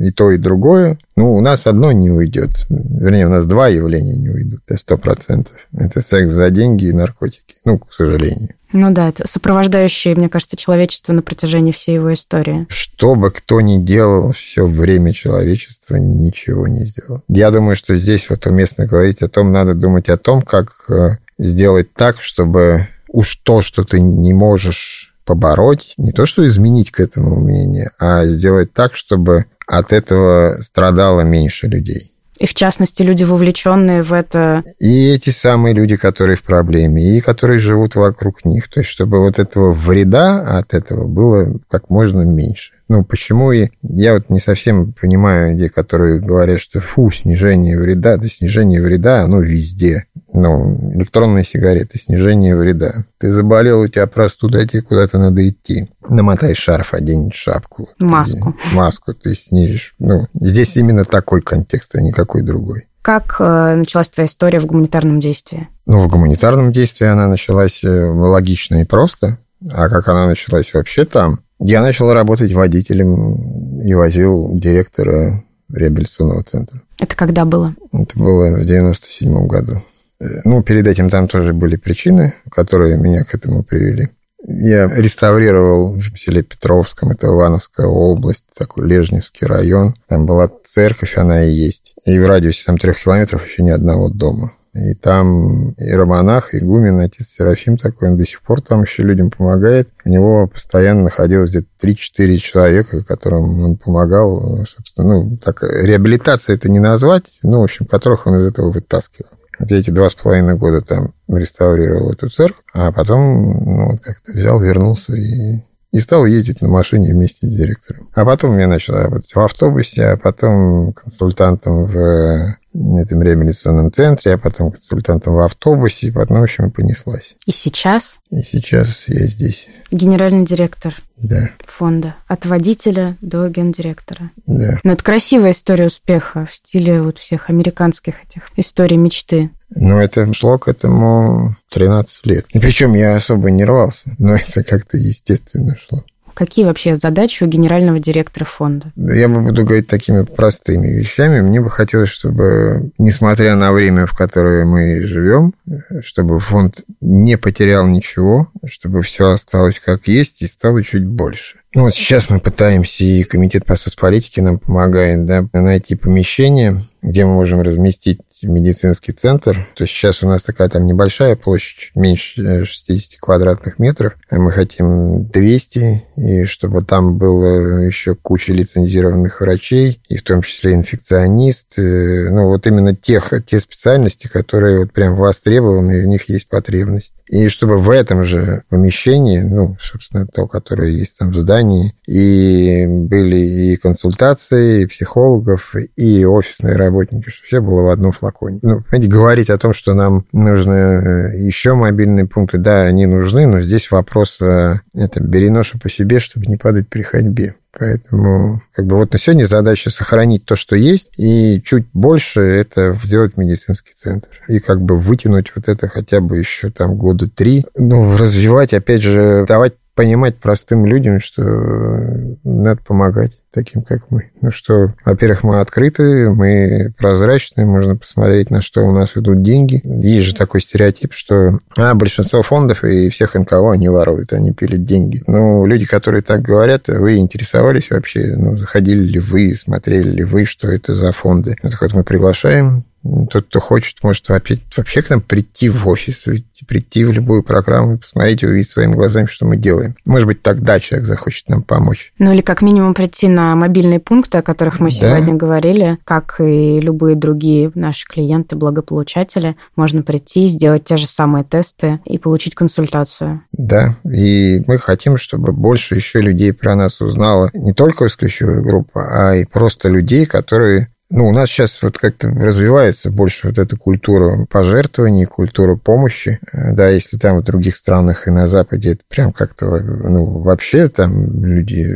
и то, и другое. Ну, у нас одно не уйдет. Вернее, у нас два явления не уйдут. Это сто процентов. Это секс за деньги и наркотики. Ну, к сожалению. Ну да, это сопровождающее, мне кажется, человечество на протяжении всей его истории. Что бы кто ни делал, все время человечество ничего не сделал. Я думаю, что здесь вот уместно говорить о том, надо думать о том, как э, сделать так, чтобы уж то, что ты не можешь побороть, не то что изменить к этому мнению, а сделать так, чтобы от этого страдало меньше людей. И в частности, люди, вовлеченные в это. И эти самые люди, которые в проблеме, и которые живут вокруг них. То есть, чтобы вот этого вреда от этого было как можно меньше. Ну, почему и я вот не совсем понимаю людей, которые говорят, что фу, снижение вреда, да снижение вреда, оно везде. Ну, электронные сигареты, снижение вреда. Ты заболел, у тебя простуда, тебе куда-то надо идти. Намотай шарф, одень шапку. Маску. И маску ты снизишь. Ну, здесь именно такой контекст, а никакой другой. Как э, началась твоя история в гуманитарном действии? Ну, в гуманитарном действии она началась э, логично и просто. А как она началась вообще там? Я начал работать водителем и возил директора реабилитационного центра. Это когда было? Это было в 97 году. Э, ну, перед этим там тоже были причины, которые меня к этому привели. Я реставрировал в селе Петровском, это Ивановская область, такой Лежневский район. Там была церковь, она и есть. И в радиусе там трех километров еще ни одного дома. И там и романах, и гумен, отец Серафим такой, он до сих пор там еще людям помогает. У него постоянно находилось где-то 3-4 человека, которым он помогал. Собственно, ну, так, реабилитация это не назвать, ну, в общем, которых он из этого вытаскивал. Я эти два с половиной года там реставрировал эту церковь, а потом ну, как-то взял, вернулся и и стал ездить на машине вместе с директором. А потом я начал работать в автобусе, а потом консультантом в этом реабилитационном центре, а потом консультантом в автобусе, и потом, в общем, понеслась. И сейчас? И сейчас я здесь. Генеральный директор да. фонда. От водителя до гендиректора. Да. Но это красивая история успеха в стиле вот всех американских этих историй мечты. Ну, это шло к этому 13 лет. И причем я особо не рвался, но это как-то естественно шло. Какие вообще задачи у генерального директора фонда? Я бы буду говорить такими простыми вещами. Мне бы хотелось, чтобы, несмотря на время, в которое мы живем, чтобы фонд не потерял ничего, чтобы все осталось как есть и стало чуть больше. Ну вот сейчас мы пытаемся, и Комитет по соцполитике нам помогает да, найти помещение, где мы можем разместить есть медицинский центр. То есть сейчас у нас такая там небольшая площадь, меньше 60 квадратных метров. А мы хотим 200, и чтобы там было еще куча лицензированных врачей, и в том числе инфекционист. Ну, вот именно тех, те специальности, которые вот прям востребованы, и в них есть потребность. И чтобы в этом же помещении, ну, собственно, то, которое есть там в здании, и были и консультации, и психологов, и офисные работники, чтобы все было в одном флаконе. Ну, понимаете, говорить о том, что нам нужны э, еще мобильные пункты, да, они нужны, но здесь вопрос, э, это, бери ношу по себе, чтобы не падать при ходьбе. Поэтому как бы вот на сегодня задача сохранить то, что есть, и чуть больше это сделать медицинский центр. И как бы вытянуть вот это хотя бы еще там года три. Ну, развивать, опять же, давать понимать простым людям, что надо помогать таким, как мы. Ну что, во-первых, мы открыты, мы прозрачны, можно посмотреть, на что у нас идут деньги. Есть же такой стереотип, что а, большинство фондов и всех НКО они воруют, они пилят деньги. Ну, люди, которые так говорят, вы интересовались вообще, ну, заходили ли вы, смотрели ли вы, что это за фонды. Ну, так вот мы приглашаем тот, кто хочет, может вообще, к нам прийти в офис, прийти в любую программу и посмотреть, увидеть своими глазами, что мы делаем. Может быть, тогда человек захочет нам помочь. Ну или как минимум прийти на мобильные пункты, о которых мы да. сегодня говорили, как и любые другие наши клиенты, благополучатели, можно прийти, сделать те же самые тесты и получить консультацию. Да, и мы хотим, чтобы больше еще людей про нас узнало не только из ключевой группы, а и просто людей, которые ну, у нас сейчас вот как-то развивается больше вот эта культура пожертвований, культура помощи. Э, да, если там в других странах и на Западе это прям как-то, ну, вообще там люди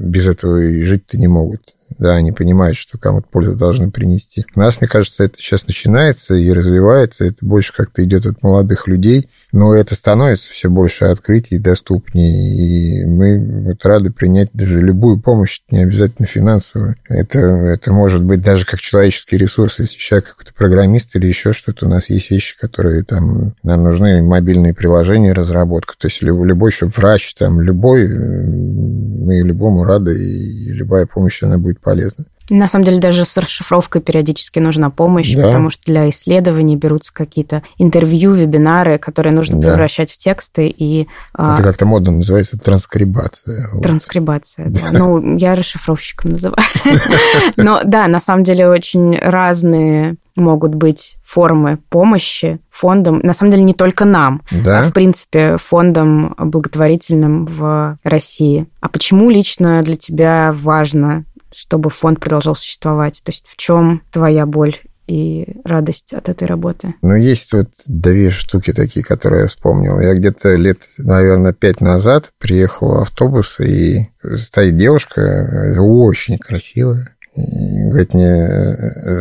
без этого и жить-то не могут. Да, они понимают, что кому-то пользу должны принести. У нас, мне кажется, это сейчас начинается и развивается. Это больше как-то идет от молодых людей – но это становится все больше открытий, доступнее, и мы вот рады принять даже любую помощь, не обязательно финансовую. Это, это может быть даже как человеческий ресурс, если человек какой-то программист или еще что-то. У нас есть вещи, которые там нам нужны, мобильные приложения, разработка. То есть любой еще врач, там любой, мы любому рады, и любая помощь, она будет полезна. На самом деле даже с расшифровкой периодически нужна помощь, да. потому что для исследований берутся какие-то интервью, вебинары, которые нужно да. превращать в тексты и... А, Это как-то модно называется транскрибация. Транскрибация, да. Ну, я расшифровщиком называю. Но да, на самом деле очень разные могут быть формы помощи фондам, на самом деле не только нам, да. а в принципе фондам благотворительным в России. А почему лично для тебя важно чтобы фонд продолжал существовать? То есть в чем твоя боль и радость от этой работы? Ну, есть вот две штуки такие, которые я вспомнил. Я где-то лет, наверное, пять назад приехал в автобус, и стоит девушка, очень красивая, и говорит мне,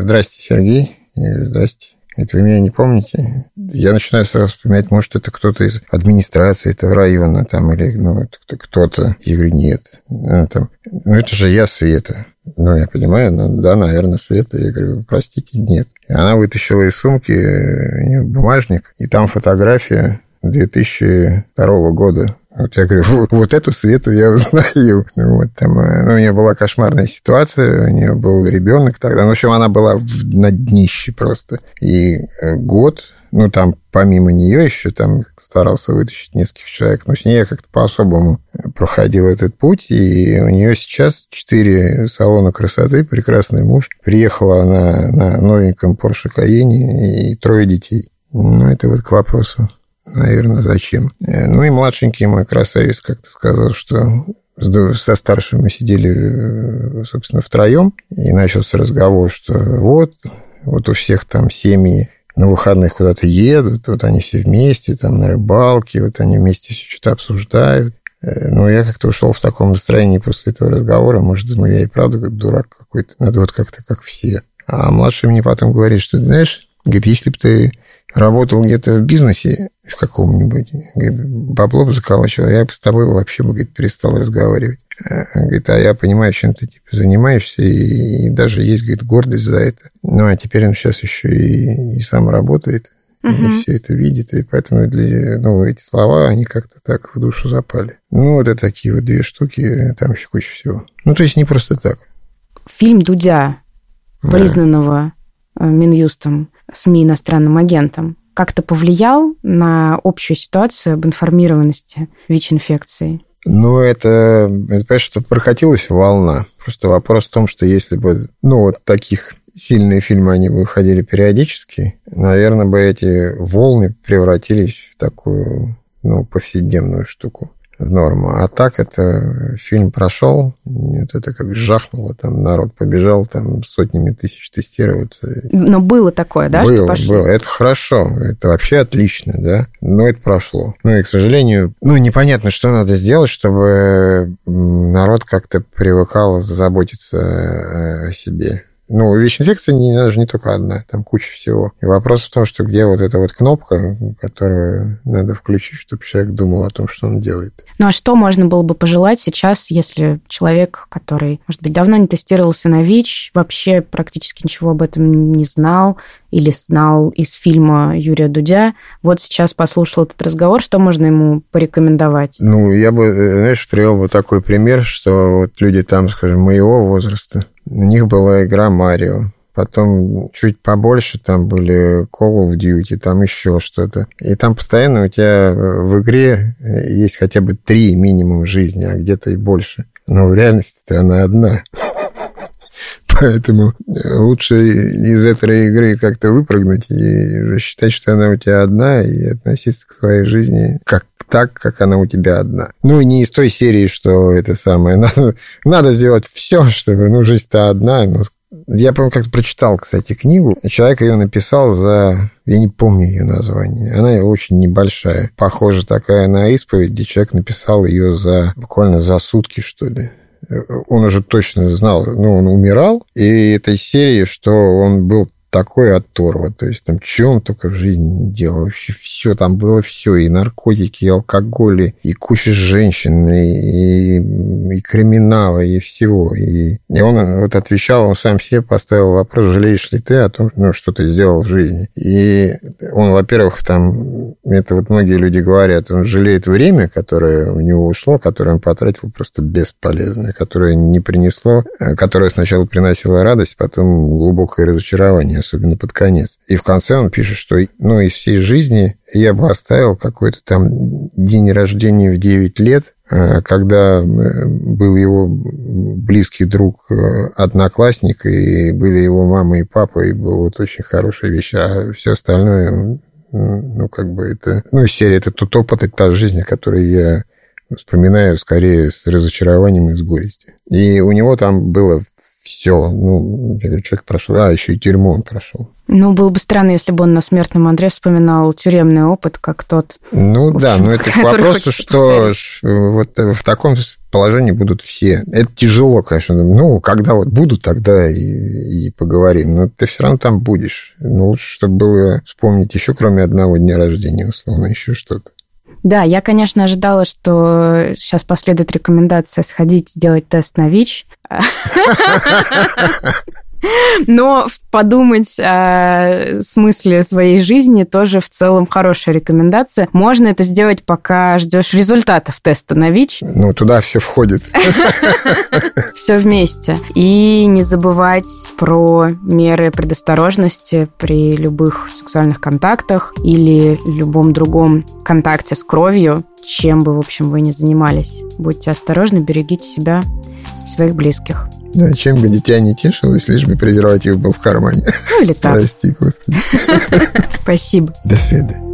здрасте, Сергей. Я говорю, здрасте. Это вы меня не помните? Я начинаю сразу вспоминать, может, это кто-то из администрации этого района, там, или ну, кто-то. Я говорю, нет. Она там, ну, это же я, Света. Ну, я понимаю, ну, да, наверное, Света. Я говорю, простите, нет. И она вытащила из сумки э, бумажник, и там фотография 2002 года вот я говорю, вот, эту Свету я узнаю. Вот там, э, ну, у нее была кошмарная ситуация, у нее был ребенок тогда. Ну, в общем, она была в, на днище просто. И э, год, ну, там, помимо нее еще там старался вытащить нескольких человек, но с ней я как-то по-особому проходил этот путь, и у нее сейчас четыре салона красоты, прекрасный муж. Приехала она на новеньком Porsche Cayenne и трое детей. Ну, это вот к вопросу наверное, зачем. Э, ну и младшенький мой красавец как-то сказал, что со старшим мы сидели, э, собственно, втроем, и начался разговор, что вот, вот у всех там семьи на выходных куда-то едут, вот они все вместе, там на рыбалке, вот они вместе все что-то обсуждают. Э, ну, я как-то ушел в таком настроении после этого разговора. Может, думаю, я и правда как дурак какой-то. Надо вот как-то как все. А младший мне потом говорит, что, знаешь, говорит, если бы ты работал где-то в бизнесе в каком-нибудь, говорит, бабло бы заколачивал, я бы с тобой вообще бы, говорит, перестал разговаривать. Э, говорит, а я понимаю, чем ты типа занимаешься, и, и даже есть, говорит, гордость за это. Ну, а теперь он сейчас еще и, и сам работает, угу. и все это видит, и поэтому для, ну, эти слова, они как-то так в душу запали. Ну, вот это такие вот две штуки, там еще куча всего. Ну, то есть не просто так. Фильм «Дудя», признанного да. Минюстом СМИ иностранным агентом, как-то повлиял на общую ситуацию об информированности ВИЧ-инфекции? Ну, это, это, понимаешь, что прокатилась волна. Просто вопрос в том, что если бы, ну, вот таких сильные фильмы, они выходили периодически, наверное, бы эти волны превратились в такую, ну, повседневную штуку в норму. А так это фильм прошел, вот это как жахнуло, там народ побежал, там сотнями тысяч тестировать. Но было такое, да? Было, что было. Это хорошо, это вообще отлично, да, но это прошло. Ну и, к сожалению, ну непонятно, что надо сделать, чтобы народ как-то привыкал заботиться о себе. Ну, ВИЧ-инфекция не, она же не только одна, там куча всего. И вопрос в том, что где вот эта вот кнопка, которую надо включить, чтобы человек думал о том, что он делает. Ну, а что можно было бы пожелать сейчас, если человек, который, может быть, давно не тестировался на ВИЧ, вообще практически ничего об этом не знал, или знал из фильма Юрия Дудя, вот сейчас послушал этот разговор, что можно ему порекомендовать? Ну, я бы, э, знаешь, привел бы такой пример, что вот люди там, скажем, моего возраста, у них была игра Марио. Потом чуть побольше там были Call of Duty, там еще что-то. И там постоянно у тебя в игре есть хотя бы три минимум жизни, а где-то и больше. Но в реальности она одна. Поэтому лучше из этой игры как-то выпрыгнуть и считать, что она у тебя одна, и относиться к своей жизни как так, как она у тебя одна. Ну, и не из той серии, что это самое. Надо, надо сделать все, чтобы, ну, жизнь-то одна. Ну, я, помню, как-то прочитал, кстати, книгу. Человек ее написал за... Я не помню ее название. Она очень небольшая. Похоже такая на исповедь, где человек написал ее за буквально за сутки, что ли он уже точно знал, ну, он умирал, и этой серии, что он был такой оторва. То есть там что он только в жизни не делал. Вообще все, там было все. И наркотики, и алкоголь, и куча женщин, и, и, и криминала, и всего. И, и он вот отвечал, он сам себе поставил вопрос, жалеешь ли ты о том, ну, что ты сделал в жизни. И он, во-первых, там, это вот многие люди говорят, он жалеет время, которое у него ушло, которое он потратил просто бесполезно, которое не принесло, э, которое сначала приносило радость, потом глубокое разочарование особенно под конец. И в конце он пишет, что ну, из всей жизни я бы оставил какой-то там день рождения в 9 лет, э, когда э, был его близкий друг, э, одноклассник, и были его мама и папа, и была вот очень хорошая вещь, а все остальное, ну, как бы это, ну, серия, это тот опыт, это та жизнь, которую я вспоминаю скорее с разочарованием и с горестью. И у него там было все. Ну, человек прошел, а, еще и тюрьму он прошел. Ну, было бы странно, если бы он на смертном Андре вспоминал тюремный опыт, как тот. Ну общем, да, но это к вопросу, что вот в таком положении будут все. Это тяжело, конечно. Ну, когда вот будут, тогда и, и поговорим. Но ты все равно там будешь. Ну, лучше, чтобы было вспомнить еще, кроме одного дня рождения, условно, еще что-то. Да, я, конечно, ожидала, что сейчас последует рекомендация сходить сделать тест на ВИЧ. Но подумать о смысле своей жизни тоже в целом хорошая рекомендация. Можно это сделать, пока ждешь результатов теста на ВИЧ. Ну, туда все входит. Все вместе. И не забывать про меры предосторожности при любых сексуальных контактах или любом другом контакте с кровью, чем бы, в общем, вы ни занимались. Будьте осторожны, берегите себя и своих близких. Да, чем бы дитя не тешилось, лишь бы презерватив был в кармане. Ну или так. Прости, Господи. Спасибо. До свидания.